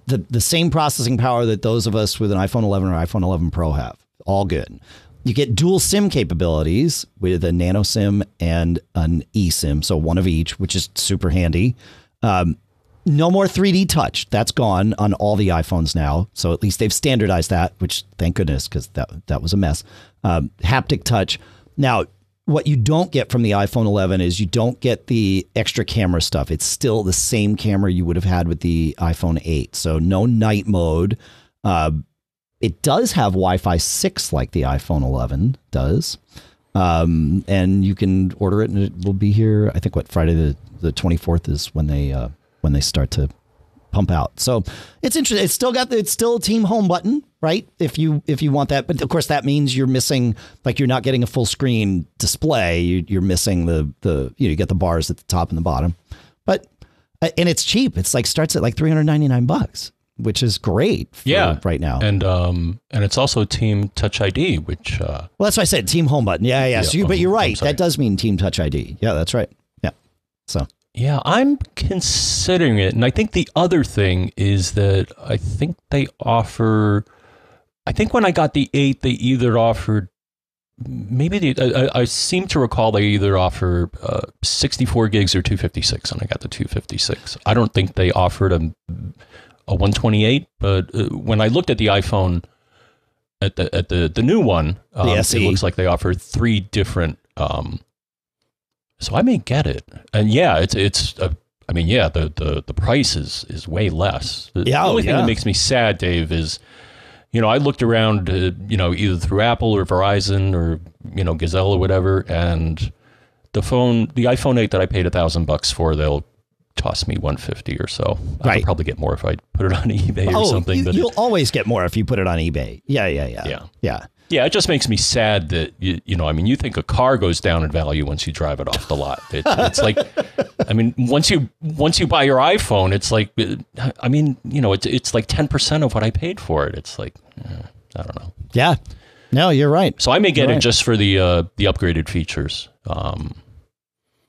the the same processing power that those of us with an iPhone 11 or iPhone 11 Pro have. All good. You get dual SIM capabilities with a nano SIM and an eSIM, so one of each, which is super handy. Um, no more 3D touch. That's gone on all the iPhones now. So at least they've standardized that, which thank goodness, because that that was a mess. Um, haptic touch. Now, what you don't get from the iPhone 11 is you don't get the extra camera stuff. It's still the same camera you would have had with the iPhone 8. So no night mode. Uh, it does have Wi-Fi 6 like the iPhone 11 does. Um, and you can order it and it will be here. I think what Friday the, the 24th is when they uh, when they start to pump out. So it's interesting. It's still got the, it's still a team home button, right? If you if you want that, but of course that means you're missing like you're not getting a full screen display. You, you're missing the the you know you get the bars at the top and the bottom, but uh, and it's cheap. It's like starts at like 399 bucks, which is great. For Yeah. right now. And um and it's also Team Touch ID, which uh, Well, that's why I said team home button. Yeah, yeah. so you, Yeah, but you're right. That does mean team touch ID. Yeah, that's right. Yeah. So Yeah, I'm considering it. And I think the other thing is that I think they offer, I think when I got the 8, they either offered, maybe they, I, I- I seem to recall they either offer uh, 64 gigs or 256, and I got the 256. I don't think they offered a, a 128, but uh, when I looked at the iPhone, at the at the the new one, um, it SE. looks like they offer three different um, so I may get it, and yeah, it's it's. Uh, I mean, yeah, the, the the price is is way less. The, Yeah, the oh, only thing yeah. that makes me sad, Dave, is you know I looked around, uh, you know, either through Apple or Verizon or you know Gazelle or whatever, and the phone, the iPhone eight that I paid a thousand bucks for, they'll toss me one fifty or so. I Right. could probably get more if I put it on eBay or oh, something. you, but you'll always get more if you put it on eBay. Yeah, yeah, yeah. Yeah. Yeah. Yeah, it just makes me sad that you, you know. I mean, you think a car goes down in value once you drive it off the lot. It, it's like, I mean, once you once you buy your iPhone, it's like, I mean, you know, it's it's like ten percent of what I paid for it. It's like, eh, I don't know. Yeah. No, you're right. So I may get it just for the uh, the upgraded features, um,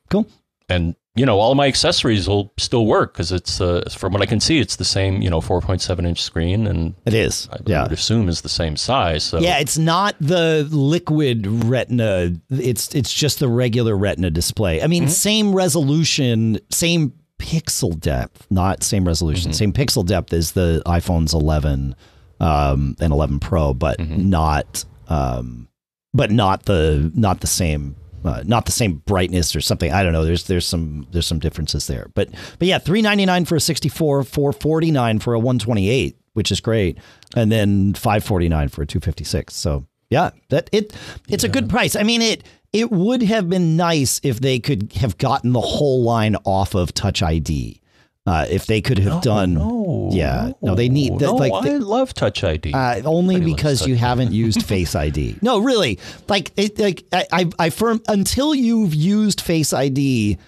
Cool. and you know, all my accessories will still work because it's uh, from what I can see, it's the same, you know, four point seven inch screen, and It is. I Yeah. would assume is the same size. So Yeah, it's not the liquid retina. It's it's just the regular retina display. I mean, Mm-hmm. same resolution, same pixel depth, not same resolution, Mm-hmm. same pixel depth as the iPhone's 11 um, and 11 Pro, but Mm-hmm. not um, but not the not the same uh, not the same brightness or something. I don't know. There's there's some there's some differences there. But but yeah, 399 for a 64, 449 for a 128, which is great. And then 549 for a 256. So, yeah, that it it's a good price. I mean, it it would have been nice if they could have gotten the whole line off of Touch ID. Uh, if they could have done, no, yeah, no, they need that. no, like I love Touch ID. uh, only because you haven't used Face ID. No, really. Like, it, like I, I, I firm until you've used Face ID,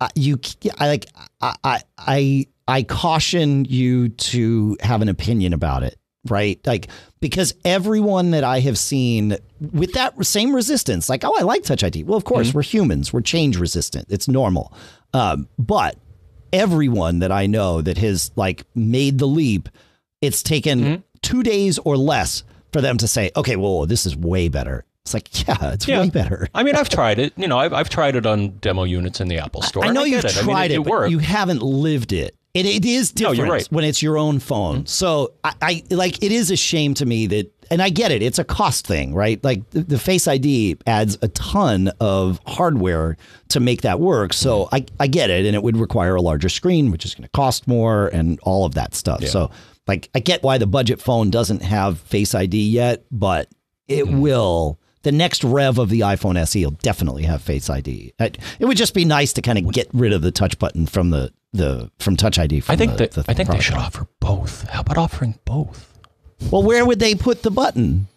uh, you, I like, I, I, I, I caution you to have an opinion about it, right? Like, because everyone that I have seen with that same resistance, like, oh, I like Touch ID. Well, of course, we're humans. We're change resistant. It's normal. Um, but everyone that I know that has like made the leap, it's taken mm-hmm. two days or less for them to say, okay, well, this is way better. It's like, yeah, it's Yeah. way better. I mean, I've tried it. You know, I've, I've tried it on demo units in the Apple Store. I and know you've it. I mean, tried it, it, but worked. you haven't lived it. It, it is No, different you're right. when it's your own phone. Mm-hmm. So I, I like it is a shame to me that, and I get it. It's a cost thing, right? Like the, the Face ID adds a ton of hardware to make that work. So I, I get it, and it would require a larger screen, which is going to cost more, and all of that stuff. So like I get why the budget phone doesn't have Face ID yet, but it hmm. will. The next rev of the iPhone SE will definitely have Face ID. It would just be nice to kind of get rid of the touch button from the the from Touch ID. From I think the, that the I think they should offer both. How about offering both? Well, where would they put the button?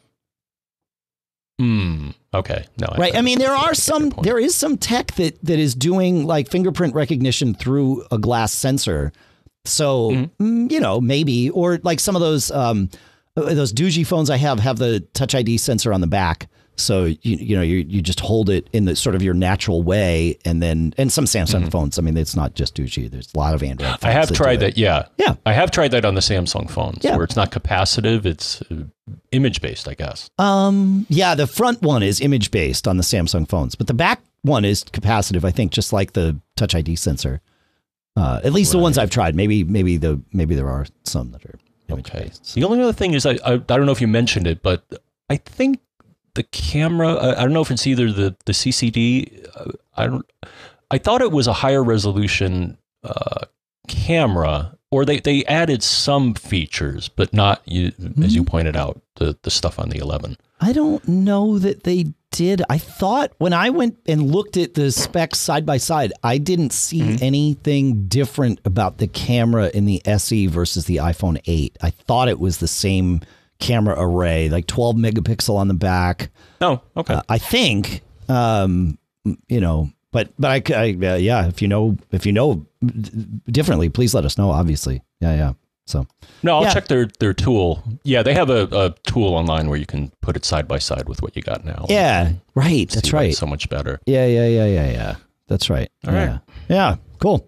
Hmm. Okay. No. Right. I mean, there are some. There is some tech that that is doing like fingerprint recognition through a glass sensor. So Mm-hmm. mm, you know, maybe or like some of those um uh, those Doogee phones I have have the Touch ID sensor on the back. So you you know you you just hold it in the sort of your natural way, and then and some Samsung phones. I mean, it's not just Doogee. There's a lot of Android. Phones Mm-hmm. I have that tried that. Yeah. Yeah. I have tried that on the Samsung phones, Yeah. where it's not capacitive; it's uh, image based, I guess. Um, yeah, the front one is image based on the Samsung phones, but the back one is capacitive. I think just like the Touch ID sensor. Uh, at least the ones I've tried. Maybe maybe the maybe there are some that are image Okay. based. The only other thing is, I, I I don't know if you mentioned it, but I think the camera. I, I don't know if it's either the the CCD. uh, I don't. I thought it was a higher resolution uh, camera, or they they added some features, but not you as you pointed out the the stuff on the 11. I don't know that they did. I thought when I went and looked at the specs side by side, I didn't see Mm-hmm. anything different about the camera in the SE versus the iPhone 8. I thought it was the same camera array, like 12 megapixel on the back. Oh, okay. Uh, I think, um, you know, but but I uh, yeah, if you know if you know differently, please let us know. Obviously, yeah, yeah. So No, I'll Yeah. check their their tool. Yeah, they have a, a tool online where you can put it side by side with what you got now. yeah, right. That's right. so much better. Yeah, yeah, yeah, yeah, yeah. That's right. All yeah. right. Yeah. Cool.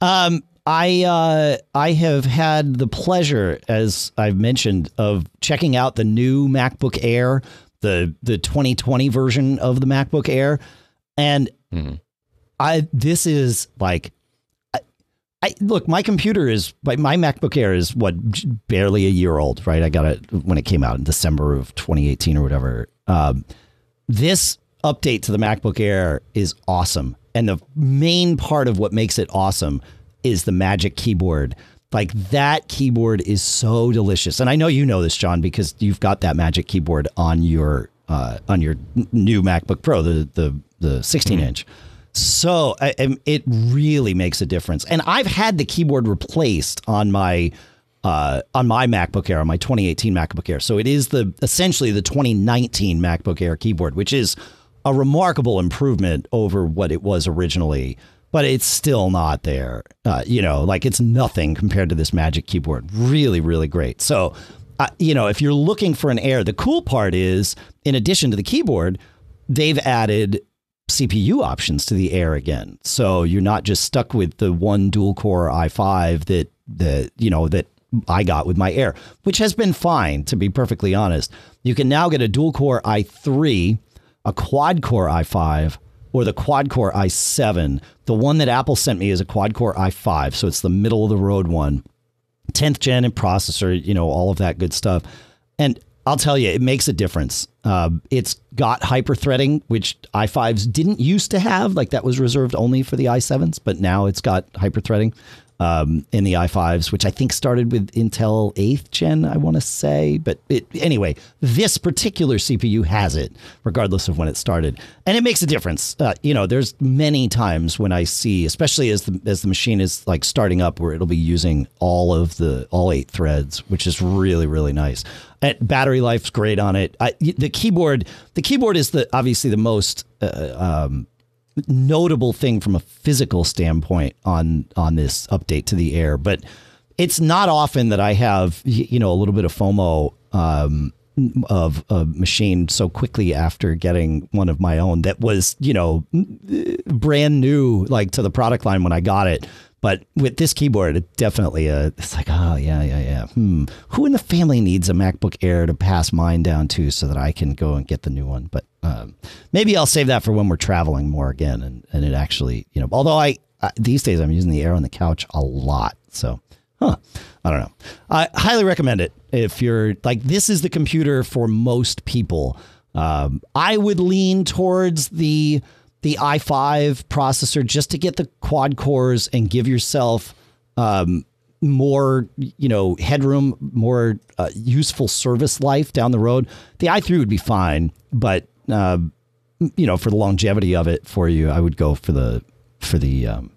Um, I uh, I have had the pleasure, as I've mentioned, of checking out the new MacBook Air, the the 2020 version of the MacBook Air, and Mhm. I this is like. I, I look. My computer is my my MacBook Air is what barely a year old, right? I got it when it came out in December of 2018 or whatever. Um, this update to the MacBook Air is awesome. And the main part of what makes it awesome is the Magic Keyboard. Like that keyboard is so delicious. And I know you know this, John, because you've got that Magic Keyboard on your uh, on your new MacBook Pro, the the the 16 inch. So I- it really makes a difference. And I've had the keyboard replaced on my uh, on my MacBook Air, on my 2018 MacBook Air. So it is the essentially the 2019 MacBook Air keyboard, which is a remarkable improvement over what it was originally. But it's still not there. Uh, you know, like it's nothing compared to this Magic Keyboard. Really, really great. So, uh, you know, if you're looking for an Air, the cool part is, in addition to the keyboard, they've added CPU options to the Air again. So you're not just stuck with the one dual core i5 that that you know that I got with my Air, which has been fine to be perfectly honest. You can now get a dual core i3, a quad core i5, or the quad core i7. The one that Apple sent me is a quad core i5, so it's the middle of the road one. 10th gen and processor, you know, all of that good stuff. And I'll tell you, it makes a difference. Uh, it's got hyper threading, which i5s didn't used to have. Like that was reserved only for the i7s, but now it's got hyper threading. Um, in the i5s, which I think started with Intel 8th gen, I want to say. But it, anyway, this particular CPU has it, regardless of when it started. And it makes a difference. Uh, you know, there's many times when I see, especially as the, as the machine is like starting up, where it'll be using all of the, all eight threads, which is really, really nice. And battery life's great on it. I, the keyboard, the keyboard is the obviously the most uh, um, notable thing from a physical standpoint on on this update to the air, but it's not often that I have you know a little bit of FOMO um, of a machine so quickly after getting one of my own that was you know brand new like to the product line when I got it. But with this keyboard, it definitely uh, it's like oh yeah yeah yeah. Hmm. Who in the family needs a MacBook Air to pass mine down to so that I can go and get the new one? But um, maybe I'll save that for when we're traveling more again, and, and it actually, you know, although I, these days I'm using the Air on the couch a lot, so huh, I don't know. I highly recommend it if you're like this is the computer for most people. Um, I would lean towards the the i5 processor just to get the quad cores and give yourself um, more, you know, headroom, more uh, useful service life down the road. The i3 would be fine, but uh, you know, for the longevity of it for you, I would go for the for the um,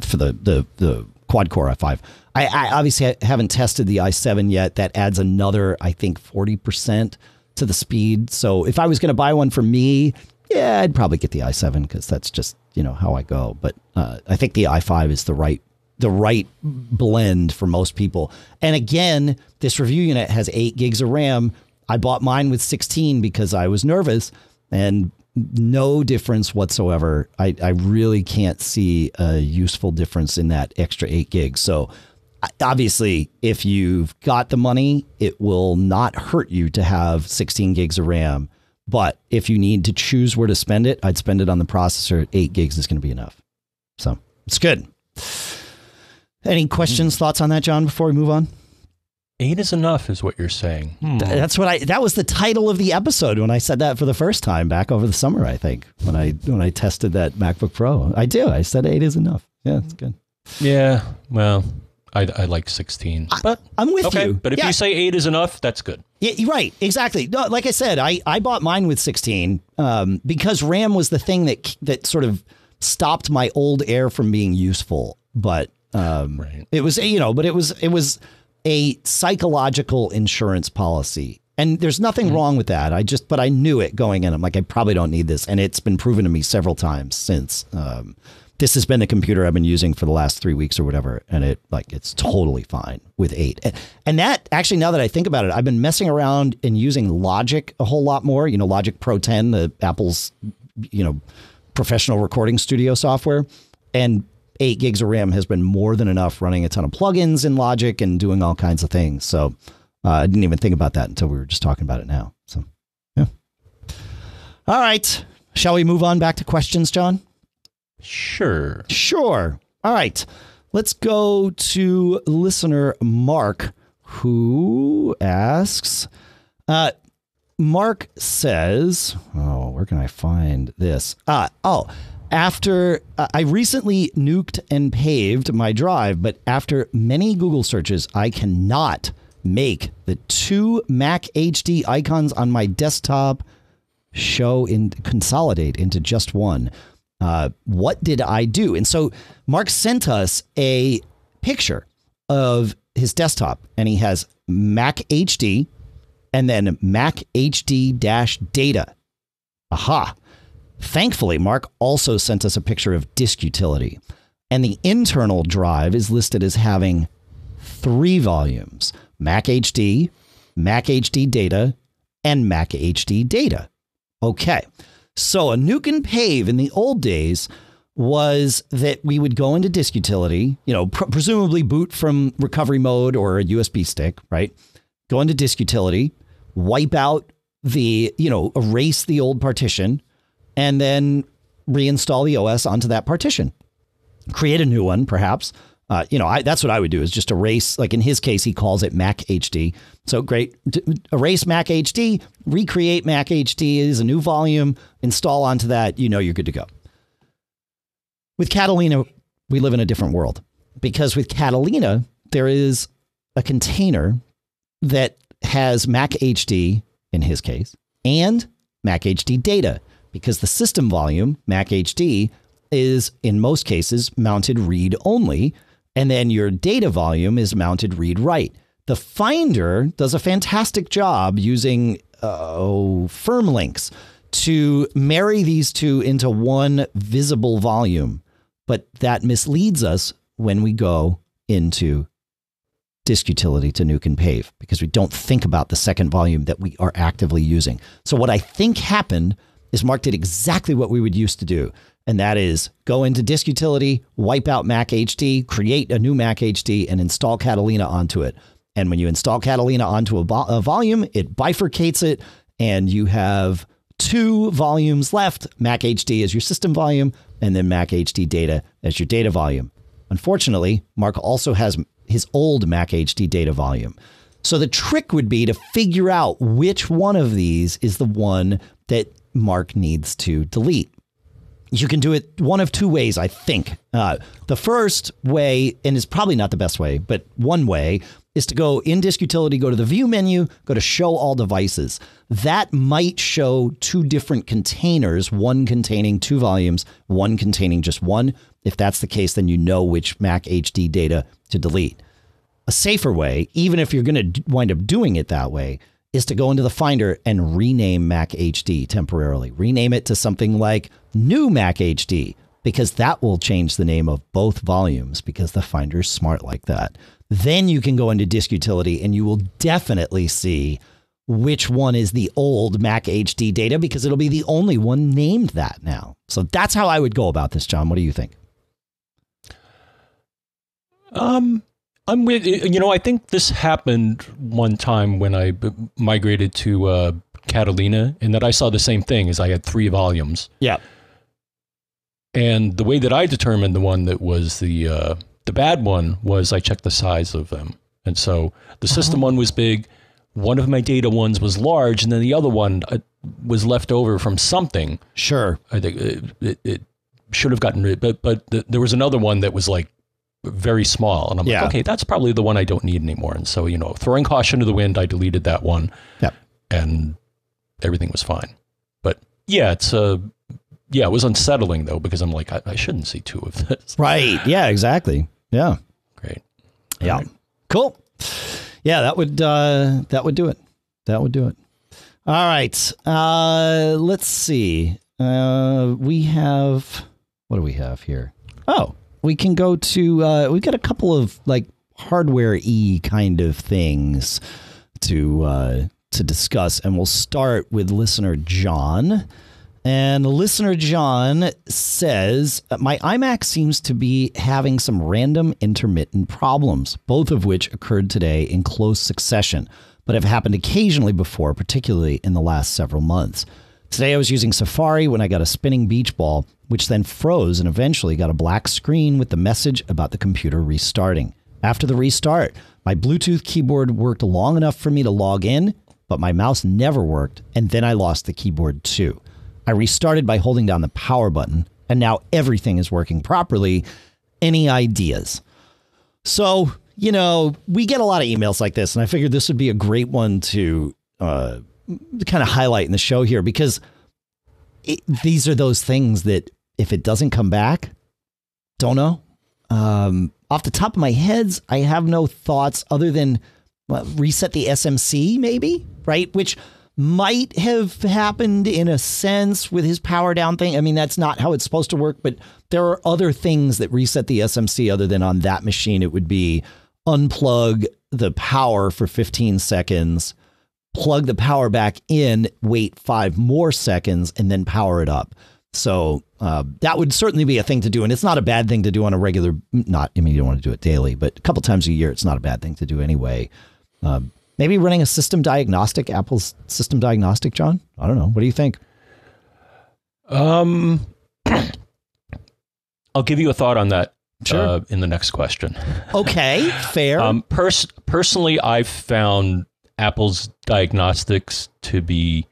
for the the the quad core i5. I, I obviously haven't tested the i7 yet. That adds another, I think, forty percent to the speed. So if I was going to buy one for me, yeah, I'd probably get the i7 because that's just you know how I go. But uh, I think the i5 is the right the right blend for most people. And again, this review unit has eight gigs of RAM, I bought mine with 16 because I was nervous and no difference whatsoever. I, I really can't see a useful difference in that extra eight gigs. So obviously, if you've got the money, it will not hurt you to have 16 gigs of RAM. But if you need to choose where to spend it, I'd spend it on the processor. Eight gigs is going to be enough. So it's good. Any questions, mm. thoughts on that, John, before we move on? Eight is enough, is what you're saying. Hmm. That's what I. That was the title of the episode when I said that for the first time back over the summer. I think when I when I tested that MacBook Pro, I do. I said eight is enough. Yeah, it's good. Yeah. Well, I, I like 16. But I, am with okay, you. But if yeah. you say eight is enough, that's good. Yeah, right. Exactly. No, like I said, I, I bought mine with 16 um, because RAM was the thing that that sort of stopped my old Air from being useful. But um, right. it was you know, but it was it was a psychological insurance policy. And there's nothing mm-hmm. wrong with that. I just, but I knew it going in. I'm like, I probably don't need this. And it's been proven to me several times since. Um, this has been the computer I've been using for the last three weeks or whatever. And it, like, it's totally fine with eight. And that actually, now that I think about it, I've been messing around and using Logic a whole lot more. You know, Logic Pro 10, the Apple's, you know, professional recording studio software. And eight gigs of RAM has been more than enough running a ton of plugins in Logic and doing all kinds of things. So uh, I didn't even think about that until we were just talking about it now. So, yeah. All right. Shall we move on back to questions, John? Sure. Sure. All right. Let's go to listener Mark, who asks, uh, Mark says, oh, where can I find this? Uh, oh, after uh, I recently nuked and paved my drive, but after many Google searches, I cannot make the two Mac HD icons on my desktop show in consolidate into just one. Uh, what did I do? And so Mark sent us a picture of his desktop, and he has Mac HD and then Mac HD dash data. Aha. Thankfully, Mark also sent us a picture of disk utility, and the internal drive is listed as having three volumes Mac HD, Mac HD Data, and Mac HD Data. Okay, so a nuke and pave in the old days was that we would go into disk utility, you know, pr- presumably boot from recovery mode or a USB stick, right? Go into disk utility, wipe out the, you know, erase the old partition, and then reinstall the OS onto that partition. Create a new one, perhaps. Uh, you know, I, that's what I would do is just erase, like in his case, he calls it Mac HD. So great, erase Mac HD, recreate Mac HD as a new volume, install onto that, you know, you're good to go. With Catalina, we live in a different world. because with Catalina, there is a container that has Mac HD in his case and Mac HD data because the system volume, Mac HD, is in most cases mounted read only, and then your data volume is mounted read write. The Finder does a fantastic job using uh, firm links to marry these two into one visible volume, but that misleads us when we go into disk utility to nuke and pave because we don't think about the second volume that we are actively using. So what I think happened is Mark did exactly what we would used to do. And that is go into disk utility, wipe out Mac HD, create a new Mac HD, and install Catalina onto it. And when you install Catalina onto a, vo- a volume, it bifurcates it, and you have two volumes left Mac HD as your system volume, and then Mac HD data as your data volume. Unfortunately, Mark also has his old Mac HD data volume. So the trick would be to figure out which one of these is the one that Mark needs to delete. You can do it one of two ways, I think. Uh, the first way, and it's probably not the best way, but one way is to go in Disk Utility, go to the View menu, go to Show All Devices. That might show two different containers, one containing two volumes, one containing just one. If that's the case, then you know which Mac HD data to delete. A safer way, even if you're going to wind up doing it that way, is to go into the Finder and rename Mac HD temporarily. Rename it to something like New Mac HD, because that will change the name of both volumes because the Finder is smart like that. Then you can go into Disk Utility and you will definitely see which one is the old Mac HD data because it'll be the only one named that now. So that's how I would go about this, John. What do you think? Um, I'm with you know I think this happened one time when I b- migrated to uh, Catalina, and that I saw the same thing. As I had three volumes, Yeah. and the way that I determined the one that was the uh, the bad one was I checked the size of them, and so the system one was big. One of my data ones was large, and then the other one uh, was left over from something. Sure. I think it, it, it should have gotten rid, but but the, there was another one that was like very small, and I'm Yeah. like, okay, that's probably the one I don't need anymore. And so you know, throwing caution to the wind, I deleted that one, Yep. and everything was fine. But yeah, it's a, yeah, it was unsettling though because I'm like, I, I shouldn't see two of this. Right. Yeah, exactly. Yeah. Great. Yeah. Cool. Yeah, that would uh that would do it. That would do it. All right. Uh let's see. Uh we have what do we have here? Oh, we can go to uh we've got a couple of like hardware e kind of things to uh to discuss and we'll start with listener John. And listener John says, My iMac seems to be having some random intermittent problems, both of which occurred today in close succession, but have happened occasionally before, particularly in the last several months. Today I was using Safari when I got a spinning beach ball, which then froze and eventually got a black screen with the message about the computer restarting. After the restart, my Bluetooth keyboard worked long enough for me to log in, but my mouse never worked, and then I lost the keyboard too. I restarted by holding down the power button, and now everything is working properly. Any ideas? So, you know, we get a lot of emails like this, and I figured this would be a great one to uh, kind of highlight in the show here because it, these are those things that if it doesn't come back, don't know. Um, off the top of my heads, I have no thoughts other than well, reset the SMC, maybe, right? Which might have happened in a sense with his power down thing. I mean, that's not how it's supposed to work, but there are other things that reset the SMC other than on that machine. It would be unplug the power for 15 seconds, plug the power back in, wait five more seconds, and then power it up. So uh, that would certainly be a thing to do, and it's not a bad thing to do on a regular. Not, I mean, you don't want to do it daily, but a couple times a year, it's not a bad thing to do anyway. Um, maybe running a system diagnostic, Apple's system diagnostic, John. I don't know. What do you think? Um, I'll give you a thought on that Sure. uh, in the next question. Okay, fair. Um, pers- personally, I've found Apple's diagnostics to be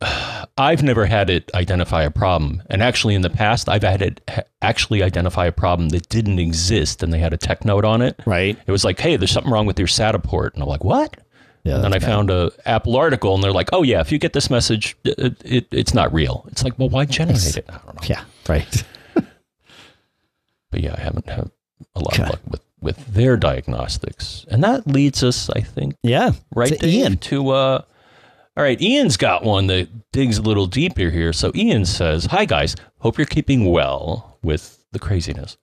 I've never had it identify a problem, and actually, in the past, I've had it actually identify a problem that didn't exist, and they had a tech note on it. Right. It was like, "Hey, there's something wrong with your SATA port," and I'm like, "What?" Yeah. And then I bad. found a Apple article, and they're like, "Oh yeah, if you get this message, it, it, it's not real." It's like, well, why generate it? I don't know. Yeah. Right. But yeah, I haven't had a lot Okay. of luck with with their diagnostics, and that leads us, I think, Yeah. right, To Dave, Ian. To uh, all right, Ian's got one that digs a little deeper here. So Ian says, "Hi guys, hope you're keeping well with the craziness."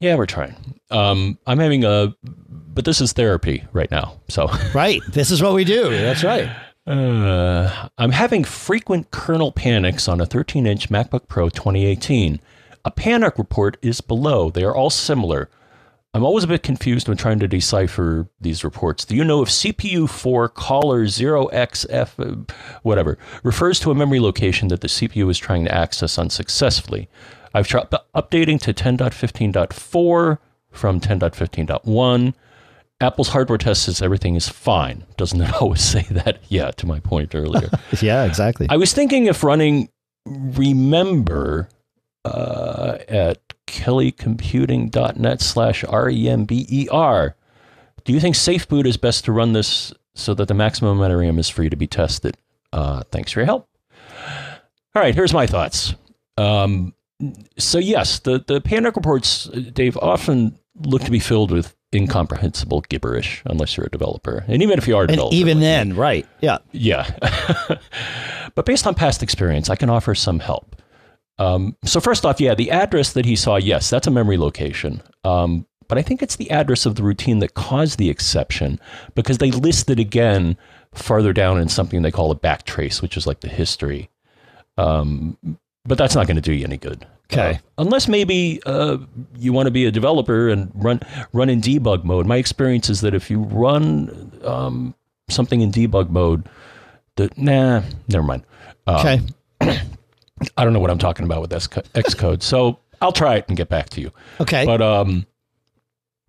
Yeah, we're trying. Um, I'm having a, but this is therapy right now. So Right. This is what we do. That's right. uh, I'm having frequent kernel panics on a 13-inch MacBook Pro 2018. A panic report is below. They are all similar. I'm always a bit confused when trying to decipher these reports. Do you know if CPU 4 caller 0xF, uh, whatever, refers to a memory location that the CPU is trying to access unsuccessfully? I've tried updating to 10.15.4 from 10.15.1. Apple's hardware test says everything is fine. Doesn't it always say that? Yeah, to my point earlier. Yeah. Exactly. I was thinking if running remember uh, at kellycomputing.net slash R-E-M-B-E-R. Do you think Safe Boot is best to run this so that the maximum amount of RAM is free to be tested? Uh, thanks for your help. All right, here's my thoughts. Um, so yes, the, the panic reports, Dave, often look to be filled with incomprehensible gibberish unless you're a developer. And even if you are a and developer, even like then, right. Yeah. yeah. but based on past experience, I can offer some help. Um, so, first off, yeah, the address that he saw, yes, that's a memory location. Um, but I think it's the address of the routine that caused the exception because they list it again farther down in something they call a backtrace, which is like the history. Um, but that's not going to do you any good. Okay. Uh, unless maybe uh, you want to be a developer and run run in debug mode. My experience is that if you run um, something in debug mode, that nah, never mind. Uh, Okay. I don't know what I'm talking about with Xcode, so I'll try it and get back to you. Okay. But um,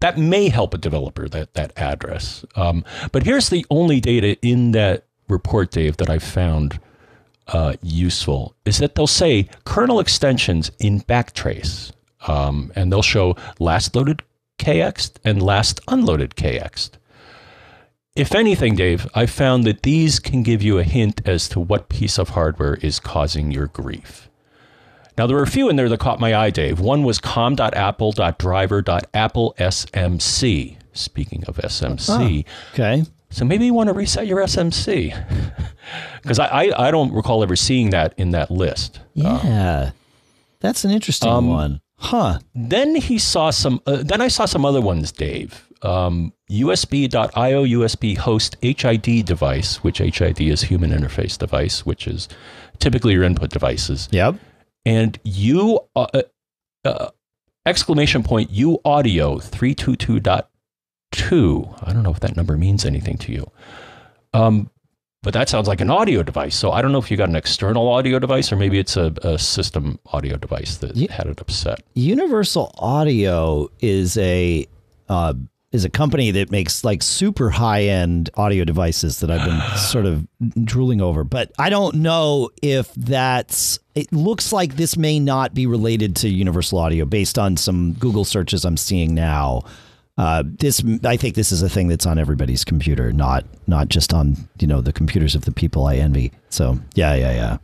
that may help a developer that that address. Um, but here's the only data in that report, Dave, that I found uh, useful is that they'll say kernel extensions in backtrace, um, and they'll show last loaded kext and last unloaded kext. If anything, Dave, I found that these can give you a hint as to what piece of hardware is causing your grief. Now, there were a few in there that caught my eye, Dave. One was com.apple.driver.apple.smc. Speaking of SMC, okay. so maybe you want to reset your SMC. Because I, I, I don't recall ever seeing that in that list. Yeah. That's an interesting Um, one. Huh. Then he saw some. Uh, then I saw some other ones, Dave. Um, USB.io USB host HID device, which HID is human interface device, which is typically your input devices. Yep. And you uh, uh, uh, exclamation point U audio three two two dot two. I don't know if that number means anything to you. Um, but that sounds like an audio device. So I don't know if you got an external audio device or maybe it's a, a system audio device that Ye- had it upset. Universal Audio is a uh, is a company that makes like super high end audio devices that I've been sort of drooling over. But I don't know if that's. It looks like this may not be related to Universal Audio based on some Google searches I'm seeing now. Uh, this I think this is a thing that's on everybody's computer, not not just on you know the computers of the people I envy. So yeah, yeah, yeah,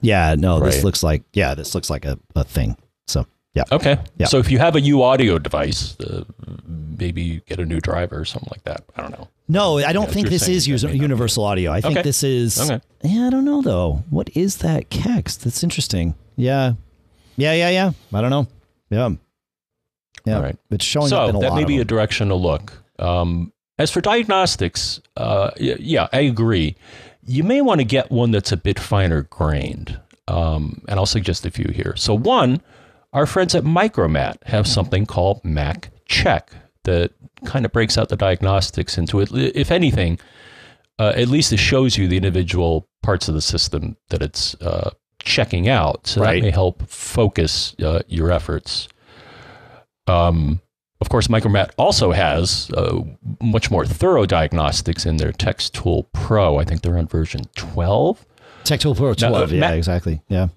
yeah. No, this looks like yeah, this looks like a, a thing. So yeah. Okay. Yeah. So if you have a U audio device, uh, maybe get a new driver or something like that. I don't know. No, I don't Yeah, think this is that us- may not be. universal audio. I think Okay. this is. Okay. Yeah, I don't know though. What is that kext? That's interesting. Yeah, yeah, yeah, yeah. I don't know. Yeah, yeah. All right. It's showing up so in a that may be a direction to look. Um, as for diagnostics, uh, yeah, I agree. You may want to get one that's a bit finer grained, um, and I'll suggest a few here. So one, our friends at Micromat have something called Mac Check that kind of breaks out the diagnostics into it. If anything, uh, at least it shows you the individual parts of the system that it's uh, checking out. So Right. that may help focus uh, your efforts. Um, of course, Micromat also has uh, much more thorough diagnostics in their Tech Tool Pro. I think they're on version 12. Tech Tool Pro 12. uh, yeah, Mac- exactly. Yeah.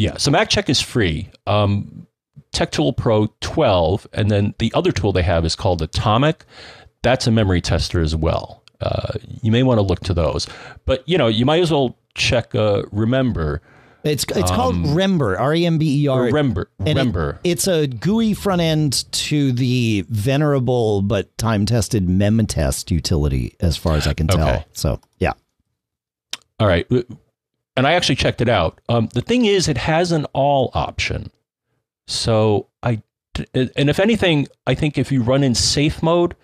Yeah, so MacCheck is free. Um, Tech Tool Pro 12, and then the other tool they have is called Atomic. That's a memory tester as well. Uh, you may want to look to those, but you know you might as well check uh, Remember It's it's called Rember, R E M B E R. Remember. And it- Remember. it's a GUI front end to the venerable but time tested Memtest utility, as far as I can tell. Okay. So, yeah. All right. And I actually checked it out. Um, the thing is, it has an all option. So I, and if anything, I think if you run in safe mode,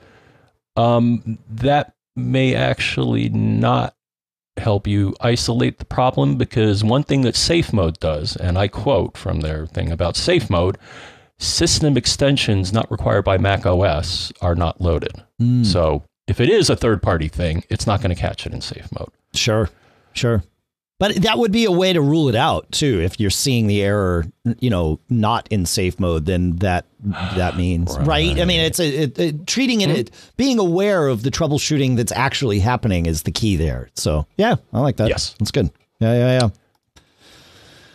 um, that may actually not help you isolate the problem because one thing that safe mode does, and I quote from their thing about safe mode, system extensions not required by Mac OS are not loaded. So if it is a third party thing, it's not going to catch it in safe mode. Sure. Sure. But that would be a way to rule it out too. If you're seeing the error, you know, not in safe mode, then that that means right. I mean, it's a, it, it, treating it, hmm? it, being aware of the troubleshooting that's actually happening is the key there. So yeah, I like that. Yes. that's good. Yeah, yeah, yeah.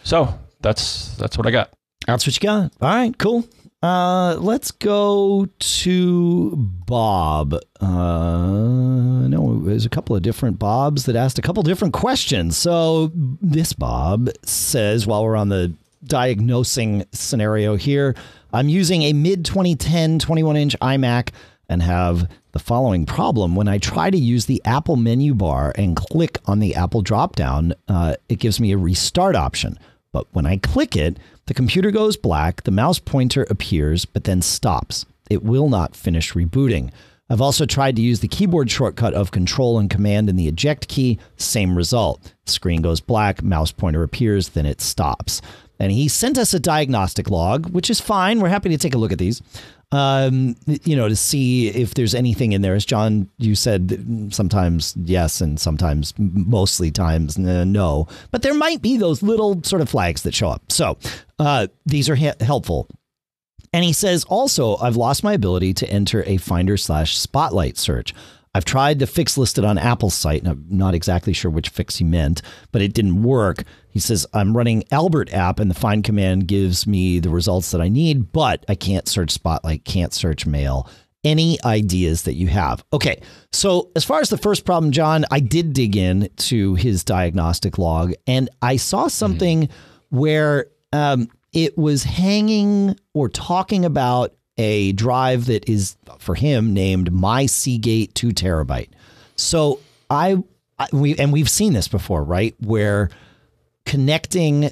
So that's that's what I got. That's what you got. All right, cool. Uh, let's go to Bob. Uh, no, there's a couple of different Bobs that asked a couple different questions. So this Bob says, while we're on the diagnosing scenario here, I'm using a mid 2010 21 inch iMac and have the following problem. When I try to use the Apple menu bar and click on the Apple dropdown, uh, it gives me a restart option. But when I click it, the computer goes black, the mouse pointer appears, but then stops. It will not finish rebooting. I've also tried to use the keyboard shortcut of Control and Command and the eject key, same result. Screen goes black, mouse pointer appears, then it stops. And he sent us a diagnostic log, which is fine. We're happy to take a look at these. Um, you know, to see if there's anything in there. As John, you said, sometimes yes, and sometimes mostly times no. But there might be those little sort of flags that show up. So uh, these are he- helpful. And he says also, I've lost my ability to enter a Finder slash Spotlight search. I've tried the fix listed on Apple's site, and I'm not exactly sure which fix he meant, but it didn't work. He says, I'm running Alfred app, and the find command gives me the results that I need, but I can't search Spotlight, can't search mail. Any ideas that you have? Okay, so as far as the first problem, John, I did dig in to his diagnostic log, and I saw something where um, it was hanging or talking about a drive that is for him named my Seagate two terabyte. So I, I we and we've seen this before, right? Where connecting,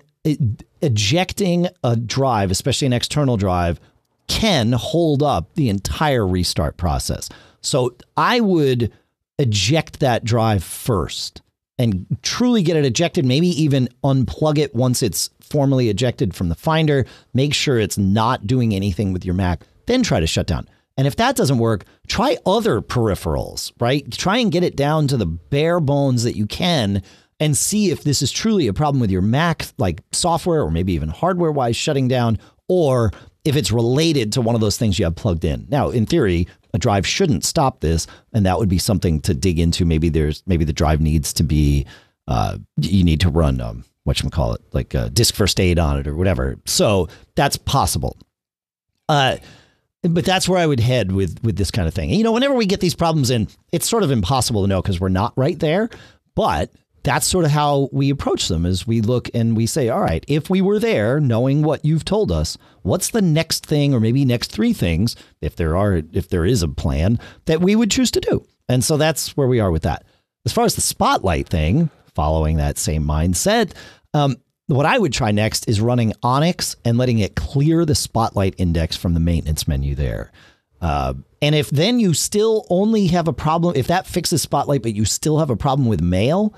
ejecting a drive, especially an external drive, can hold up the entire restart process. So I would eject that drive first and truly get it ejected, maybe even unplug it once it's formally ejected from the Finder. Make sure it's not doing anything with your Mac, then try to shut down. And if that doesn't work, try other peripherals, right? Try and get it down to the bare bones that you can and see if this is truly a problem with your Mac, like software or maybe even hardware wise shutting down, or if it's related to one of those things you have plugged in. Now, in theory, a drive shouldn't stop this, and that would be something to dig into. Maybe there's maybe the drive needs to be uh, you need to run um, what you call it, like uh, disk first aid on it or whatever. So that's possible. Uh, but that's where I would head with with this kind of thing. You know, whenever we get these problems in, it's sort of impossible to know because we're not right there. But that's sort of how we approach them is we look and we say, all right, if we were there knowing what you've told us, what's the next thing or maybe next three things, if there are if there is a plan, that we would choose to do. And so that's where we are with that. As far as the spotlight thing, following that same mindset, um, what I would try next is running Onyx and letting it clear the spotlight index from the maintenance menu there. Uh, and if then you still only have a problem, if that fixes Spotlight, but you still have a problem with mail,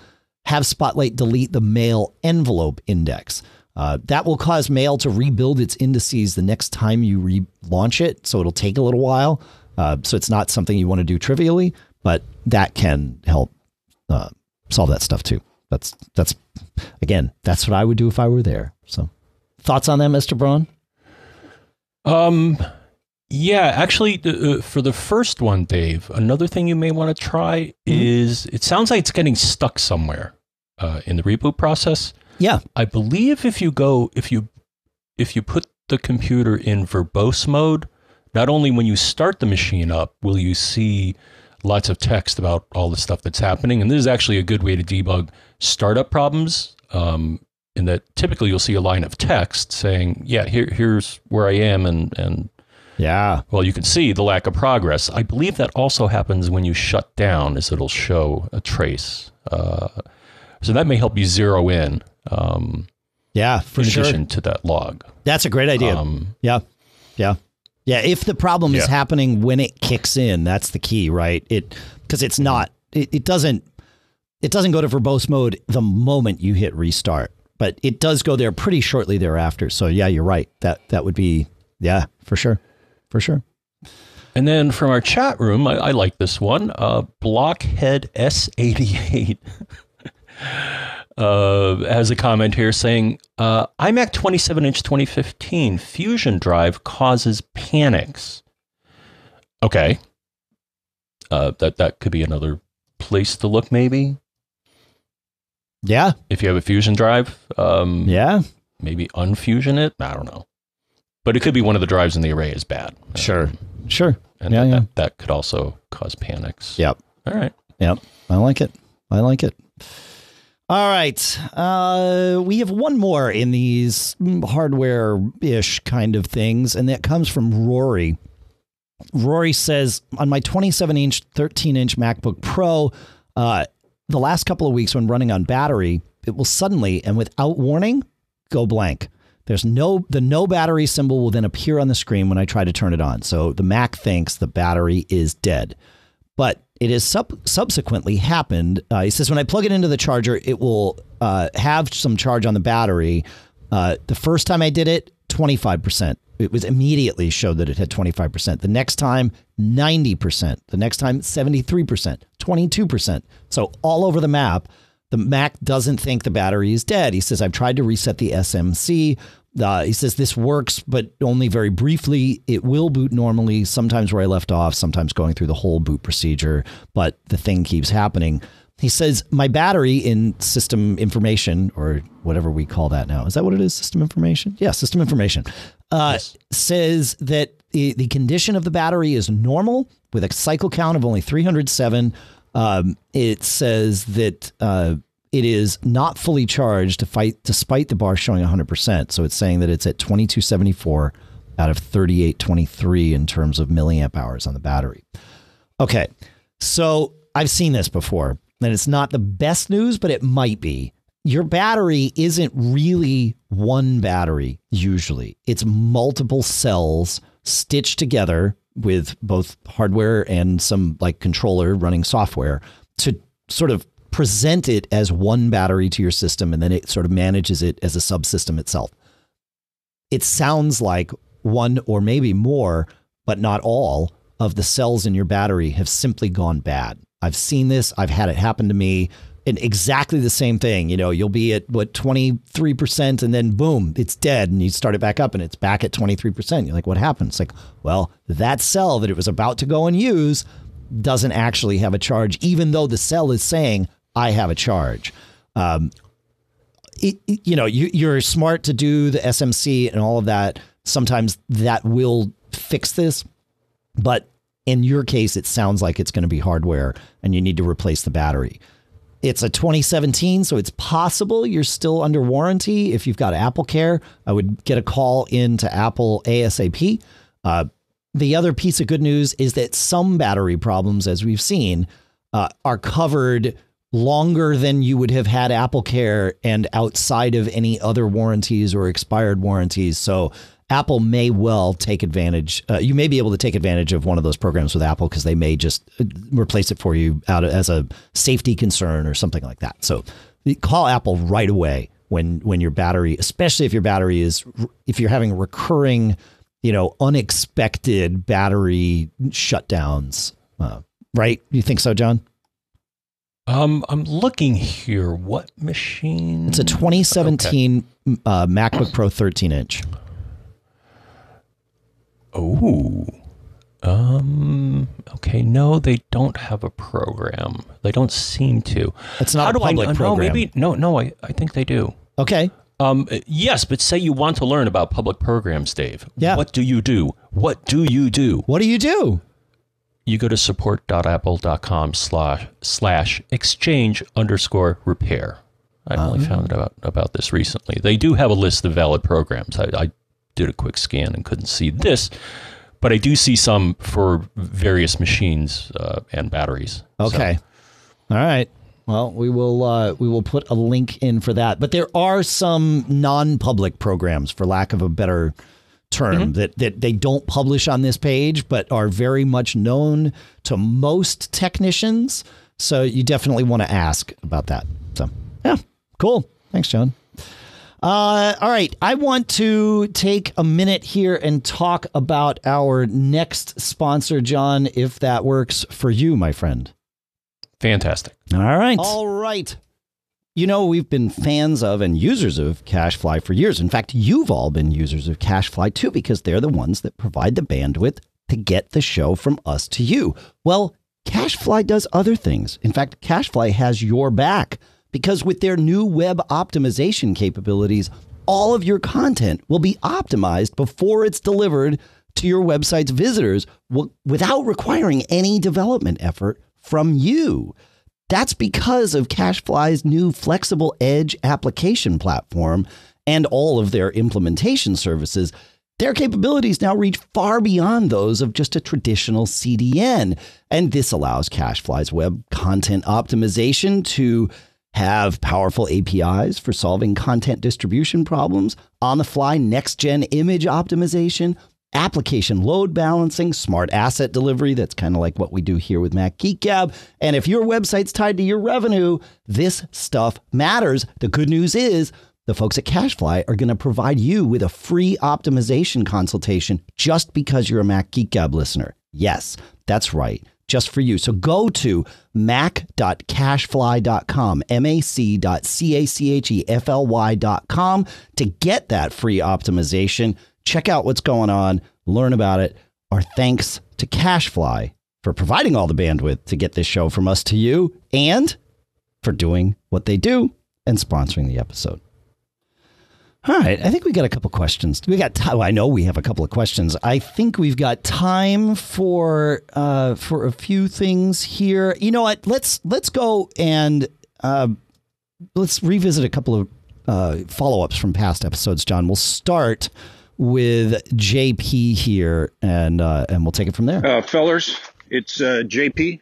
have Spotlight delete the mail envelope index. Uh, that will cause mail to rebuild its indices the next time you relaunch it. So it'll take a little while. Uh, so it's not something you want to do trivially, but that can help uh, solve that stuff too. That's that's again, that's what I would do if I were there. So, thoughts on that, Mister Braun? Um, yeah, actually, uh, for the first one, Dave, another thing you may want to try is it sounds like it's getting stuck somewhere. uh, in the reboot process. Yeah. I believe if you go if you if you put the computer in verbose mode, not only when you start the machine up will you see lots of text about all the stuff that's happening, and this is actually a good way to debug startup problems. Um, in that typically you'll see a line of text saying, "Yeah, here here's where I am," and and Yeah. well, you can see the lack of progress. I believe that also happens when you shut down, as it'll show a trace. Uh, so that may help you zero in um, Yeah, for in sure. addition to that log. That's a great idea. Um, yeah. Yeah. Yeah. If the problem is happening when it kicks in, that's the key, right? It because it's not it, it doesn't it doesn't go to verbose mode the moment you hit restart. But it does go there pretty shortly thereafter. So yeah, you're right. That that would be yeah, for sure. For sure. and then from our chat room, I, I like this one. Uh, Blockhead S88 uh, has a comment here saying uh, iMac 27 inch 2015 Fusion drive causes panics. Okay. Uh, that, that could be another place to look, maybe. Yeah. if you have a fusion drive, um, Yeah. maybe unfusion it. I don't know, but it could be one of the drives in the array is bad. Sure. Um, Sure. and Yeah, that, yeah. That, that could also cause panics. Yep. All right. Yep. I like it. I like it. All right. Uh, we have one more in these hardware ish kind of things, and that comes from Rory. Rory says on my 27 inch, 13 inch MacBook Pro, uh, the last couple of weeks when running on battery, it will suddenly and without warning go blank. There's no the no battery symbol will then appear on the screen when I try to turn it on. So the Mac thinks the battery is dead. But it has sub- subsequently happened. Uh, he says when I plug it into the charger, it will uh, have some charge on the battery. Uh, the first time I did it, 25%. It was immediately showed that it had 25%. The next time, 90%. The next time, 73%, 22%. So all over the map, the Mac doesn't think the battery is dead. He says, I've tried to reset the SMC. Uh, he says this works, but only very briefly. It will boot normally, sometimes where I left off, sometimes going through the whole boot procedure, but the thing keeps happening. He says, My battery in system information, or whatever we call that now, is that what it is? System information? Yeah, system information. Uh, Says that the, the condition of the battery is normal with a cycle count of only 307. Um, it says that uh, it is not fully charged to fight, despite the bar showing 100%. So it's saying that it's at 2274 out of 3823 in terms of milliamp hours on the battery. Okay. So I've seen this before, and it's not the best news, but it might be. Your battery isn't really one battery, usually, it's multiple cells stitched together with both hardware and some like controller running software to sort of present it as one battery to your system, and then it sort of manages it as a subsystem itself it sounds like one or maybe more, but not all of the cells in your battery have simply gone bad. I've seen this. I've had it happen to me. And exactly the same thing. You know, you'll be at what 23% and then boom, it's dead. And you start it back up and it's back at 23%. You're like, what happened? It's like, well, that cell that it was about to go and use doesn't actually have a charge, even though the cell is saying, I have a charge. Um, it, it- you know, you, you're smart to do the SMC and all of that. Sometimes that will fix this, but in your case, it sounds like it's going to be hardware and you need to replace the battery. It's a 2017, so it's possible you're still under warranty. If you've got Apple Care, I would get a call into Apple ASAP. Uh, the other piece of good news is that some battery problems, as we've seen, uh, are covered longer than you would have had Apple Care and outside of any other warranties or expired warranties. So Apple may well take advantage. Uh, you may be able to take advantage of one of those programs with Apple because they may just uh, replace it for you out of, as a safety concern or something like that. So call Apple right away when when your battery, especially if your battery is if you're having recurring, you know, unexpected battery shutdowns. Uh, right? You think so, John? Um, I'm looking here. What machine? It's a 2017 uh, MacBook Pro 13 inch. Oh, Um. Okay. No, they don't have a program. They don't seem to. It's not How a do public I program. No, maybe no. No, I, I think they do. Okay. Um. Yes, but say you want to learn about public programs, Dave. Yeah. What do you do? What do you do? What do you do? You go to support.apple.com slash slash exchange underscore repair. I only found out about this recently. They do have a list of valid programs. I, I did a quick scan and couldn't see this, but I do see some for various machines uh, and batteries. So- Okay. All right. Well, we will uh, we will put a link in for that. But there are some non-public programs, for lack of a better term, that that they don't publish on this page, but are very much known to most technicians. So you definitely want to ask about that. So yeah, cool. Thanks, John. Uh, all right. I want to take a minute here and talk about our next sponsor, John, if that works for you, my friend. Fantastic. All right. All right. You know, we've been fans of and users of CacheFly for years. In fact, you've all been users of CacheFly too, because they're the ones that provide the bandwidth to get the show from us to you. Well, CacheFly does other things. In fact, CacheFly has your back because with their new web optimization capabilities, all of your content will be optimized before it's delivered to your website's visitors without requiring any development effort from you. That's because of CacheFly's new flexible edge application platform and all of their implementation services. Their capabilities now reach far beyond those of just a traditional CDN. And this allows CacheFly's web content optimization to have powerful APIs for solving content distribution problems, on the fly next gen image optimization, application load balancing, smart asset delivery. That's kind of like what we do here with Mac Geek Gab. And if your website's tied to your revenue, this stuff matters. The good news is the folks at CacheFly are going to provide you with a free optimization consultation just because you're a Mac Geek Gab listener. Yes, that's right. Just for you. So go to mac.cachefly.com, mac.c-a-c-h-e-f-l-y.com to get that free optimization. Check out what's going on, learn about it. Our thanks to CacheFly for providing all the bandwidth to get this show from us to you and for doing what they do and sponsoring the episode. All right, I think we got a couple questions. We got. Time, I know we have a couple of questions. I think we've got time for uh, for a few things here. You know what? Let's let's go and uh, let's revisit a couple of uh, follow ups from past episodes. John, we'll start with JP here, and uh, and we'll take it from there. uh, fellers. It's uh, JP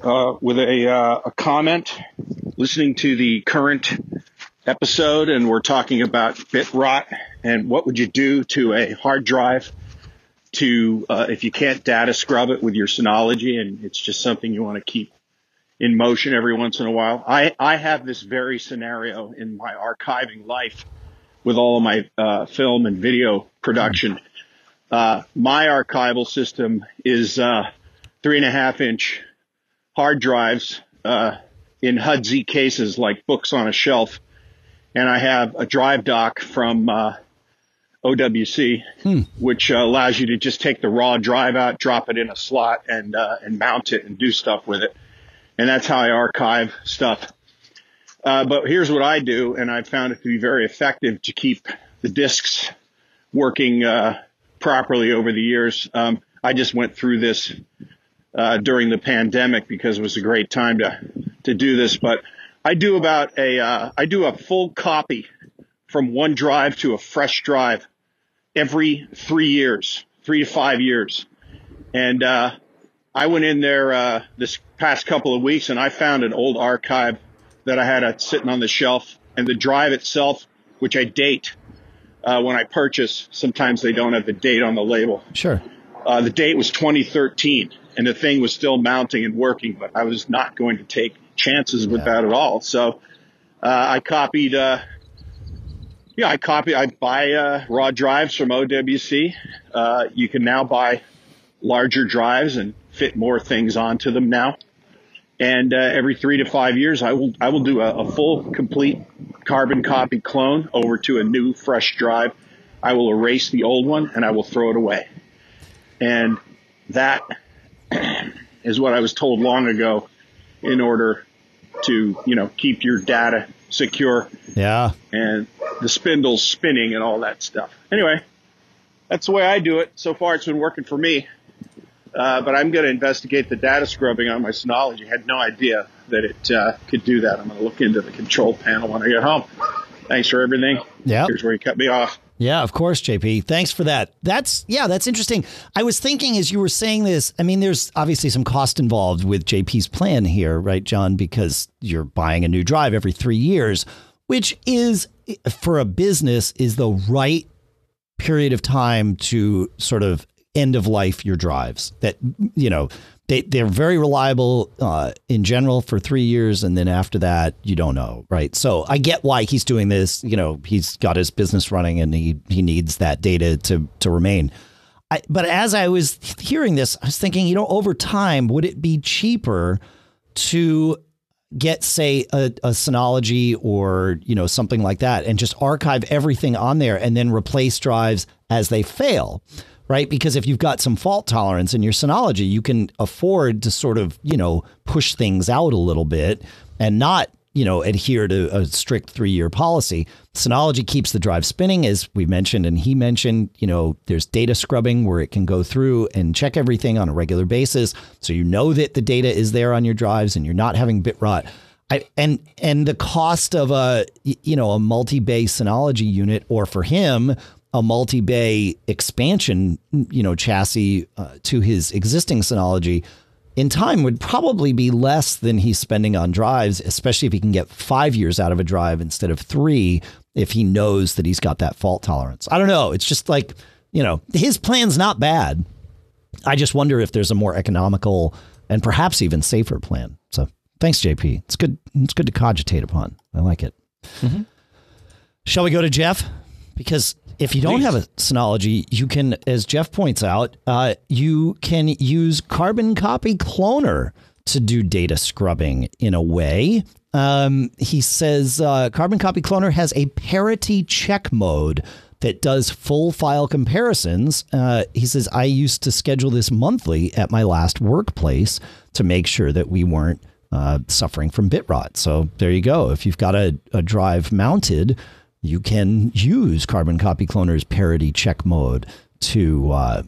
uh, with a, uh, a comment. Listening to the current episode, and we're talking about bit rot and what would you do to a hard drive to uh, if you can't data scrub it with your Synology, and it's just something you want to keep in motion every once in a while. I I have this very scenario in my archiving life with all of my uh, film and video production. Uh, my archival system is uh, three and a half inch hard drives uh, in HUD-Z cases, like books on a shelf, and I have a drive dock from uh, OWC, which uh, allows you to just take the raw drive out, drop it in a slot, and uh, and mount it and do stuff with it. And that's how I archive stuff. Uh, but here's what I do, and I found it to be very effective to keep the disks working uh, properly over the years. Um, I just went through this uh, during the pandemic because it was a great time to to do this. But I do about a uh, I do a full copy from one drive to a fresh drive every three years, three to five years, and uh, I went in there uh, this past couple of weeks and I found an old archive that I had uh, sitting on the shelf, and the drive itself, which I date uh, when I purchase. Sometimes they don't have the date on the label. Sure. Uh, the date was 2013, and the thing was still mounting and working, but I was not going to take chances with that at all. So uh, I copied. Uh, yeah, I copy. I buy uh, raw drives from OWC. Uh, you can now buy larger drives and fit more things onto them now. And uh, every three to five years, I will I will do a, a full, complete carbon copy clone over to a new, fresh drive. I will erase the old one and I will throw it away. And that is what I was told long ago in order to, you know, keep your data secure Yeah. and the spindles spinning and all that stuff. Anyway, that's the way I do it. So far, it's been working for me. Uh, but I'm going to investigate the data scrubbing on my Synology. I had no idea that it uh, could do that. I'm going to look into the control panel when I get home. Thanks for everything. Yep. Here's where you cut me off. Yeah, of course, JP. Thanks for that. That's yeah, that's interesting. I was thinking as you were saying this, I mean, there's obviously some cost involved with JP's plan here, right, John? Because you're buying a new drive every three years, which is for a business is the right period of time to sort of end of life your drives. That you know they they're very reliable uh, in general for three years, and then after that you don't know, right? So I get why he's doing this. You know, he's got his business running, and he he needs that data to to remain. I, but as I was hearing this, I was thinking, you know, over time, would it be cheaper to get, say, a, a Synology or you know something like that, and just archive everything on there, and then replace drives as they fail? Right? Because if you've got some fault tolerance in your Synology, you can afford to sort of, you know, push things out a little bit and not, you know, adhere to a strict three year policy. Synology keeps the drive spinning, as we mentioned, and he mentioned, you know, there's data scrubbing where it can go through and check everything on a regular basis. So you know that the data is there on your drives and you're not having bit rot. I, and and the cost of a you know a multi-bay Synology unit, or for him a multi-bay expansion, you know, chassis uh, to his existing Synology in time would probably be less than he's spending on drives, especially if he can get five years out of a drive instead of three, if he knows that he's got that fault tolerance. I don't know. It's just like, you know, his plan's not bad. I just wonder if there's a more economical and perhaps even safer plan. So thanks, JP. It's good. It's good to cogitate upon. I like it. Mm-hmm. Shall we go to Jeff? Because if you don't Please. have a Synology, you can, as Jeff points out, uh, you can use Carbon Copy Cloner to do data scrubbing in a way. Um, he says uh, Carbon Copy Cloner has a parity check mode that does full file comparisons. Uh, he says, I used to schedule this monthly at my last workplace to make sure that we weren't uh, suffering from bit rot. So there you go. If you've got a, a drive mounted, you can use Carbon Copy Cloner's parity check mode to uh,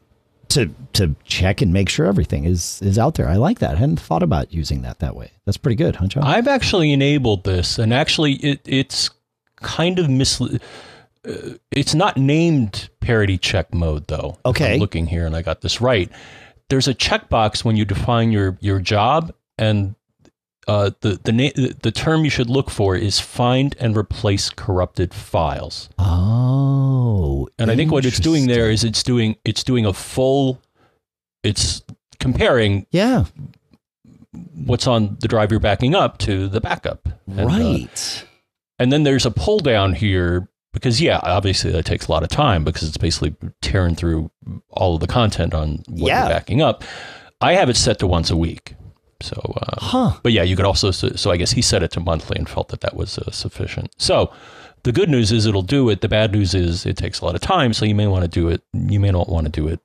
to to check and make sure everything is is out there. I like that. I hadn't thought about using that that way. That's pretty good, huh, John? I've actually enabled this, and actually, it, it's kind of misleading. Uh, it's not named parity check mode though. Okay. I'm looking here, and I got this right. There's a checkbox when you define your your job, and uh, the the na- the term you should look for is find and replace corrupted files. oh, And I think what it's doing there is it's doing it's doing a full. It's comparing yeah, what's on the drive you're backing up to the backup. And, uh, right. And then there's a pull down here because yeah, obviously that takes a lot of time because it's basically tearing through all of the content on what Yeah. you're backing up. I have it set to once a week. So, uh, huh? but yeah, you could also. So I guess he set it to monthly and felt that that was uh, sufficient. So the good news is it'll do it. The bad news is it takes a lot of time. So you may want to do it. You may not want to do it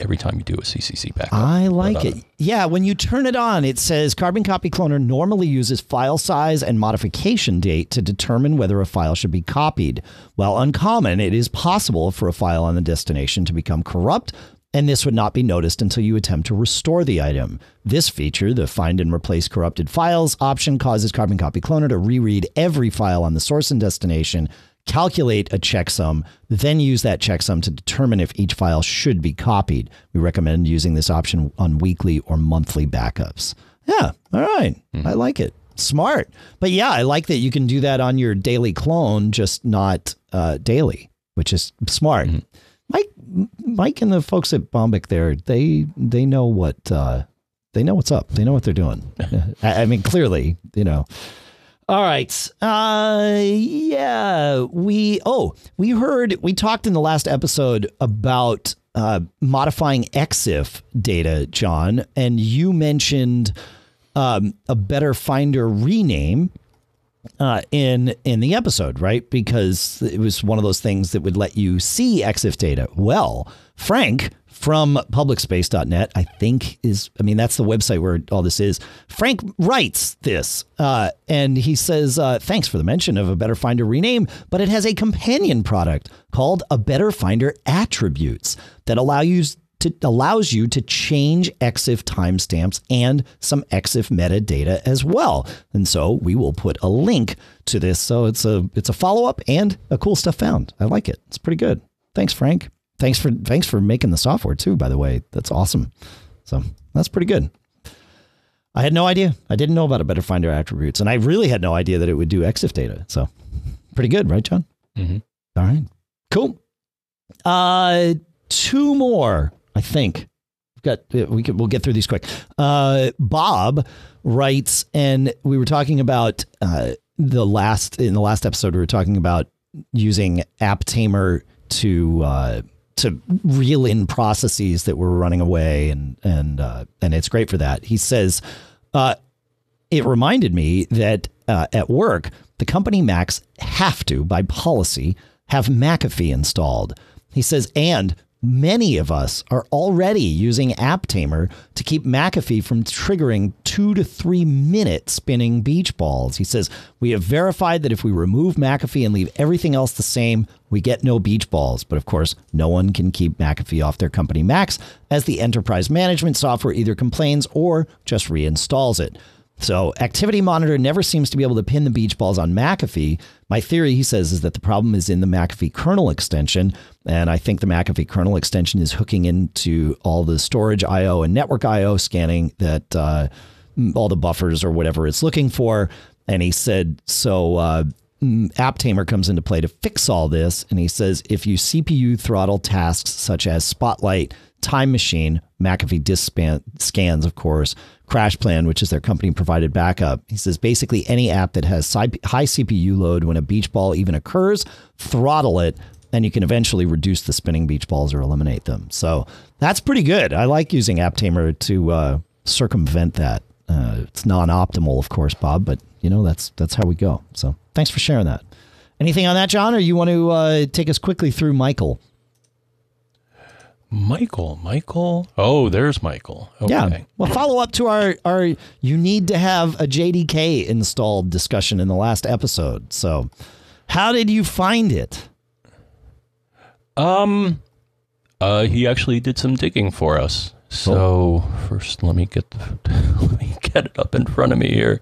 every time you do a CCC backup. I like But, uh, it. Yeah, when you turn it on, it says Carbon Copy Cloner normally uses file size and modification date to determine whether a file should be copied. While uncommon, it is possible for a file on the destination to become corrupt, and this would not be noticed until you attempt to restore the item. This feature, the Find and Replace Corrupted Files option, causes Carbon Copy Cloner to reread every file on the source and destination calculate a checksum, then use that checksum to determine if each file should be copied. We recommend using this option on weekly or monthly backups. Yeah, all right. I like it. Smart. But yeah, I like that you can do that on your daily clone, just not uh, daily, which is smart. Mike, Mike, and the folks at Bombich there, they they know what uh, they know what's up. They know what they're doing. I, I mean, clearly, you know. All right. Uh yeah, we oh, we heard we talked in the last episode about uh modifying EXIF data, John, and you mentioned um a better finder rename uh, in in the episode, right? Because it was one of those things that would let you see EXIF data. Well, Frank from publicspace.net, I think is, I mean, that's the website where all this is. Frank writes this, uh, and he says, uh, Thanks for the mention of a Better Finder rename, but it has a companion product called a Better Finder Attributes that allow you to, allows you to change EXIF timestamps and some EXIF metadata as well. And so we will put a link to this. So it's a it's a follow up and a cool stuff found. I like it. It's pretty good. Thanks, Frank. Thanks for thanks for making the software too. By the way, that's awesome. So that's pretty good. I had no idea. I didn't know about a better finder attributes, and I really had no idea that it would do EXIF data. So pretty good, right, John? Mm-hmm. All right, cool. Uh, two more, I think. Got we could we'll get through these quick. Uh, Bob writes, and we were talking about uh, the last in the last episode. We were talking about using AppTamer to uh, to reel in processes that were running away, and and uh, and it's great for that. He says, uh, it reminded me that uh, at work, the company Macs have to, by policy, have McAfee installed. He says, and many of us are already using AppTamer to keep McAfee from triggering two to three minute spinning beach balls. He says, We have verified that if we remove McAfee and leave everything else the same, we get no beach balls. But of course, no one can keep McAfee off their company Macs as the enterprise management software either complains or just reinstalls it. So Activity Monitor never seems to be able to pin the beach balls on McAfee. My theory, he says, is that the problem is in the McAfee kernel extension. And I think the McAfee kernel extension is hooking into all the storage I/O and network I/O scanning that uh, all the buffers or whatever it's looking for. And he said, so uh, AppTamer comes into play to fix all this. And he says, if you CPU throttle tasks such as Spotlight, Time Machine, McAfee disk scans, of course, CrashPlan, which is their company provided backup. He says basically any app that has high CPU load when a beach ball even occurs, throttle it, and you can eventually reduce the spinning beach balls or eliminate them. So that's pretty good. I like using AppTamer to uh, circumvent that. Uh, it's non-optimal, of course, Bob, but you know that's that's how we go. So thanks for sharing that. Anything on that, John, or you want to uh, take us quickly through Michael? Michael, Michael. Oh, there's Michael. Okay. Yeah. Well, follow up to our our you need to have a JDK installed discussion in the last episode. So, how did you find it? Um, uh, he actually did some digging for us. So first, let me get the let me get it up in front of me here.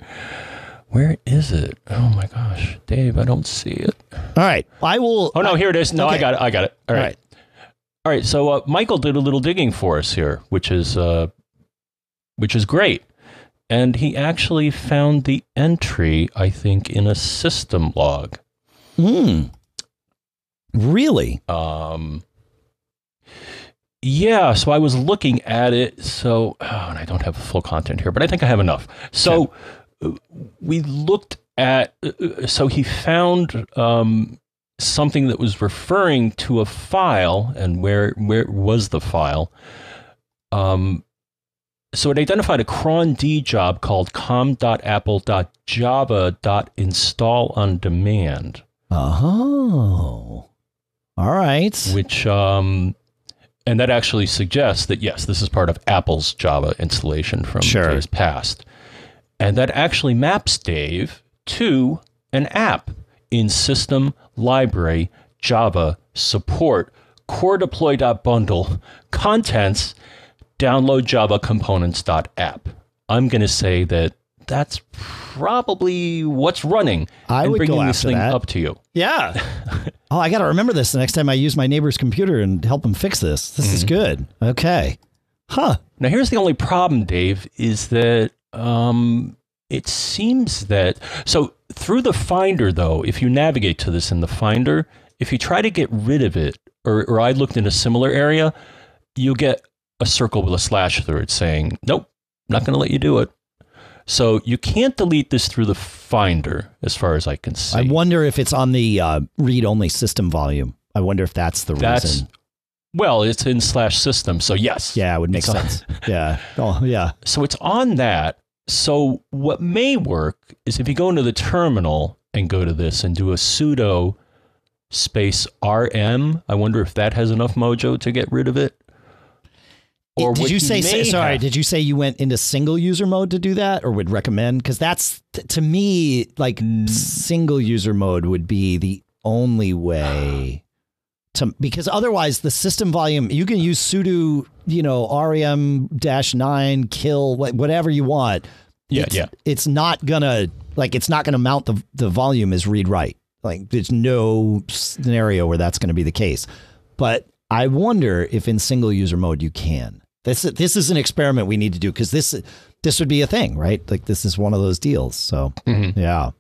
Where is it? Oh my gosh, Dave, I don't see it. All right, I will. Oh no, here it is. No, Okay. I got it. I got it. All right. All right. All right. So uh, Michael did a little digging for us here, which is uh, which is great, and he actually found the entry. I think in a system log. Hmm. Really? Um, yeah, so I was looking at it. So, oh, and I don't have full content here, but I think I have enough. So, uh, we looked at. uh, uh, So he found um, something that was referring to a file, and where where was the file? Um, so it identified a cron D job called com.apple.java.install on demand Oh. All right. which um and that actually suggests that yes this is part of apple's java installation from Sure. days past and that actually maps dave to an app in system library java support core deploy.bundle contents download java components.app i'm going to say that that's probably what's running I and would go bringing this thing that. up to you Yeah. oh, I got to remember this the next time I use my neighbor's computer and help him fix this. This is good. Okay. Huh. Now, here's the only problem, Dave, is that um, it seems that. So, through the Finder, though, if you navigate to this in the Finder, if you try to get rid of it, or, or I looked in a similar area, you'll get a circle with a slash through it saying, nope, not going to let you do it. So, you can't delete this through the Finder, as far as I can see. I wonder if it's on the uh, read-only system volume. I wonder if that's the That's reason. well, it's in slash system, so yes. Yeah, it would make sense. yeah. Oh, yeah. So it's on that. So what may work is if you go into the terminal and go to this and do a sudo space rm. I wonder if that has enough mojo to get rid of it. Or did you say sorry? have- Did you say you went into single user mode to do that, or would recommend? Because that's to me like Mm. single user mode would be the only way to because otherwise the system volume you can use sudo you know rem dash nine kill whatever you want. Yeah, it's, yeah. It's not gonna like it's not gonna mount the the volume as read write. Like there's no scenario where that's going to be the case. But I wonder if in single user mode you can. This this is an experiment we need to do because this this would be a thing, right? Like this is one of those deals. So Mm-hmm. yeah,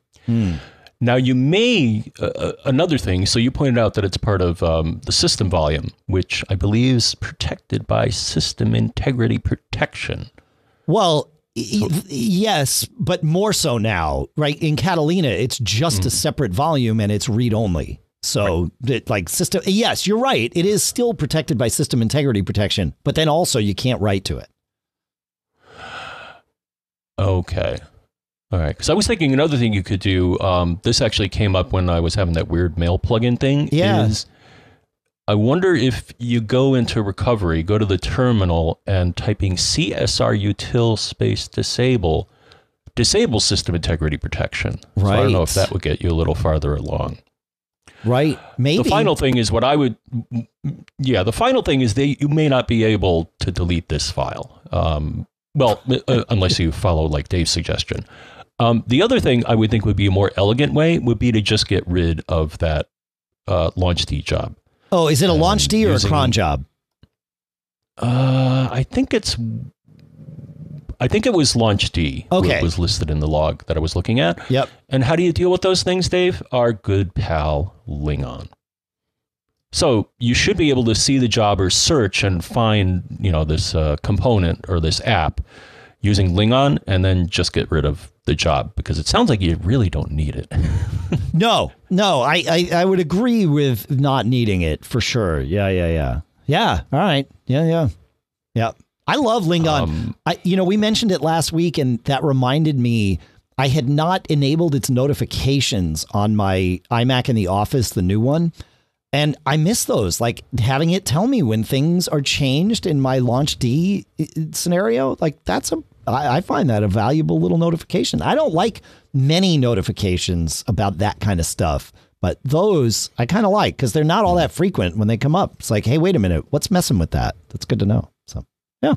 Now you may uh, uh, another thing. So you pointed out that it's part of um, the system volume, which I believe is protected by system integrity protection. Well, y- yes, but more so now, right? In Catalina, it's just a separate volume and it's read only. So, it, like system, yes, you're right. It is still protected by system integrity protection, but then also you can't write to it. Okay. All right. Because I was thinking another thing you could do. Um, this actually came up when I was having that weird mail plugin thing. Yeah. Is I wonder if you go into recovery, go to the terminal, and typing csrutil space disable, disable system integrity protection. So I don't know if that would get you a little farther along. Right? Maybe The final thing is what I would, yeah. The final thing is they you may not be able to delete this file. Um, well, uh, unless you follow like Dave's suggestion. Um, the other thing I would think would be a more elegant way would be to just get rid of that uh, launchd job. Oh, is it a launchd or a cron job? Uh, I think it's. I think it was launchd. Okay. What was listed in the log that I was looking at. Yep. And how do you deal with those things, Dave? Our good pal Lingon. So you should be able to see the job or search and find, you know, this uh, component or this app using Lingon, and then just get rid of the job because it sounds like you really don't need it. No, no, I, I, I would agree with not needing it for sure. Yeah, yeah, yeah. Yeah. All right. Yeah, yeah. Yeah. I love Lingon. Um, I, you know, we mentioned it last week, and that reminded me I had not enabled its notifications on my iMac in the office, the new one. And I miss those, like having it tell me when things are changed in my launchd scenario. Like that's a, I I find that a valuable little notification. I don't like many notifications about that kind of stuff, but those I kind of like because they're not all that frequent when they come up. It's like, hey, wait a minute, what's messing with that? That's good to know. So, yeah.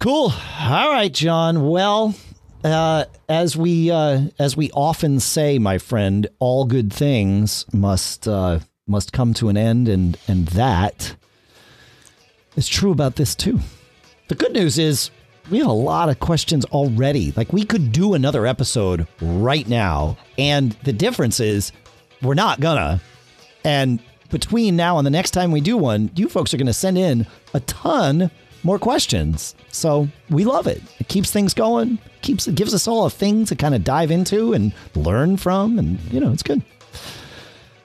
Cool. All right, John. Well, uh, as we uh, as we often say, my friend, all good things must uh, must come to an end, and and that is true about this too. The good news is we have a lot of questions already. Like we could do another episode right now, and the difference is we're not gonna. And between now and the next time we do one, you folks are to send in a ton more questions. So we love it. It keeps things going, keeps it gives us all a thing to kind of dive into and learn from, and you know it's good.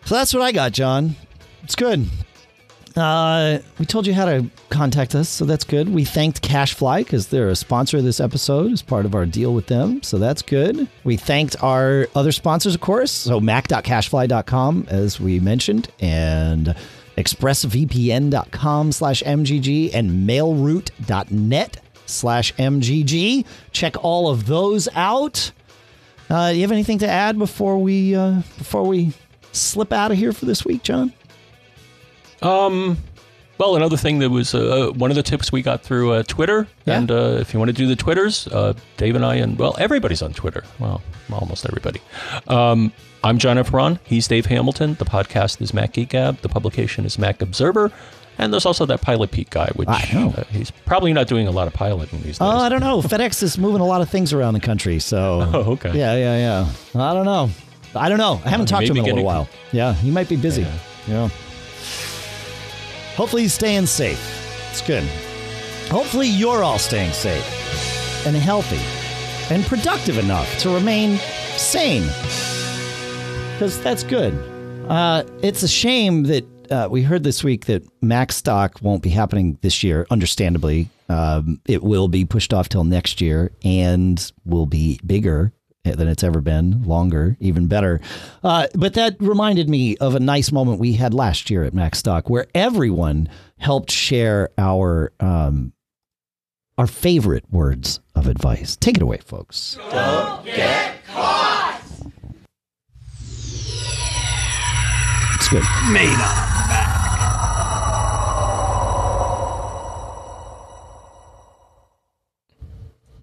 So that's what I got, John. It's good. Uh, we told you how to contact us, so that's good. We thanked CacheFly because they're a sponsor of this episode as part of our deal with them, so that's good. We thanked our other sponsors, of course, so mac.cachefly.com, as we mentioned, and expressvpn.com slash mgg and mailroute.net slash mgg. Check all of those out. Uh, do you have anything to add before we uh, before we slip out of here for this week, John? Um, well, another thing that was uh, one of the tips we got through uh, Twitter, Yeah. and uh, if you want to do the Twitters, uh, Dave and I, and well, everybody's on Twitter. Well, almost everybody. Um, I'm John F. Braun. He's Dave Hamilton. The podcast is Mac Geek Gab. The publication is Mac Observer. And there's also that Pilot Pete guy, which I know. uh, he's probably not doing a lot of piloting these days. Oh, I don't know. FedEx is moving a lot of things around the country, so. Oh, okay. Yeah, yeah, yeah. I don't know. I don't know. I haven't Uh, talked to him in a little getting- while. Yeah, he might be busy. Yeah. Yeah. Hopefully he's staying safe. It's good. Hopefully you're all staying safe and healthy and productive enough to remain sane. Because that's good. Uh, it's a shame that uh, we heard this week that MacStock won't be happening this year. Understandably, um, it will be pushed off till next year and will be bigger than it's ever been, longer, even better. Uh, but that reminded me of a nice moment we had last year at MacStock where everyone helped share our um, our favorite words of advice. Take it away, folks. Don't get caught. It's good. Made.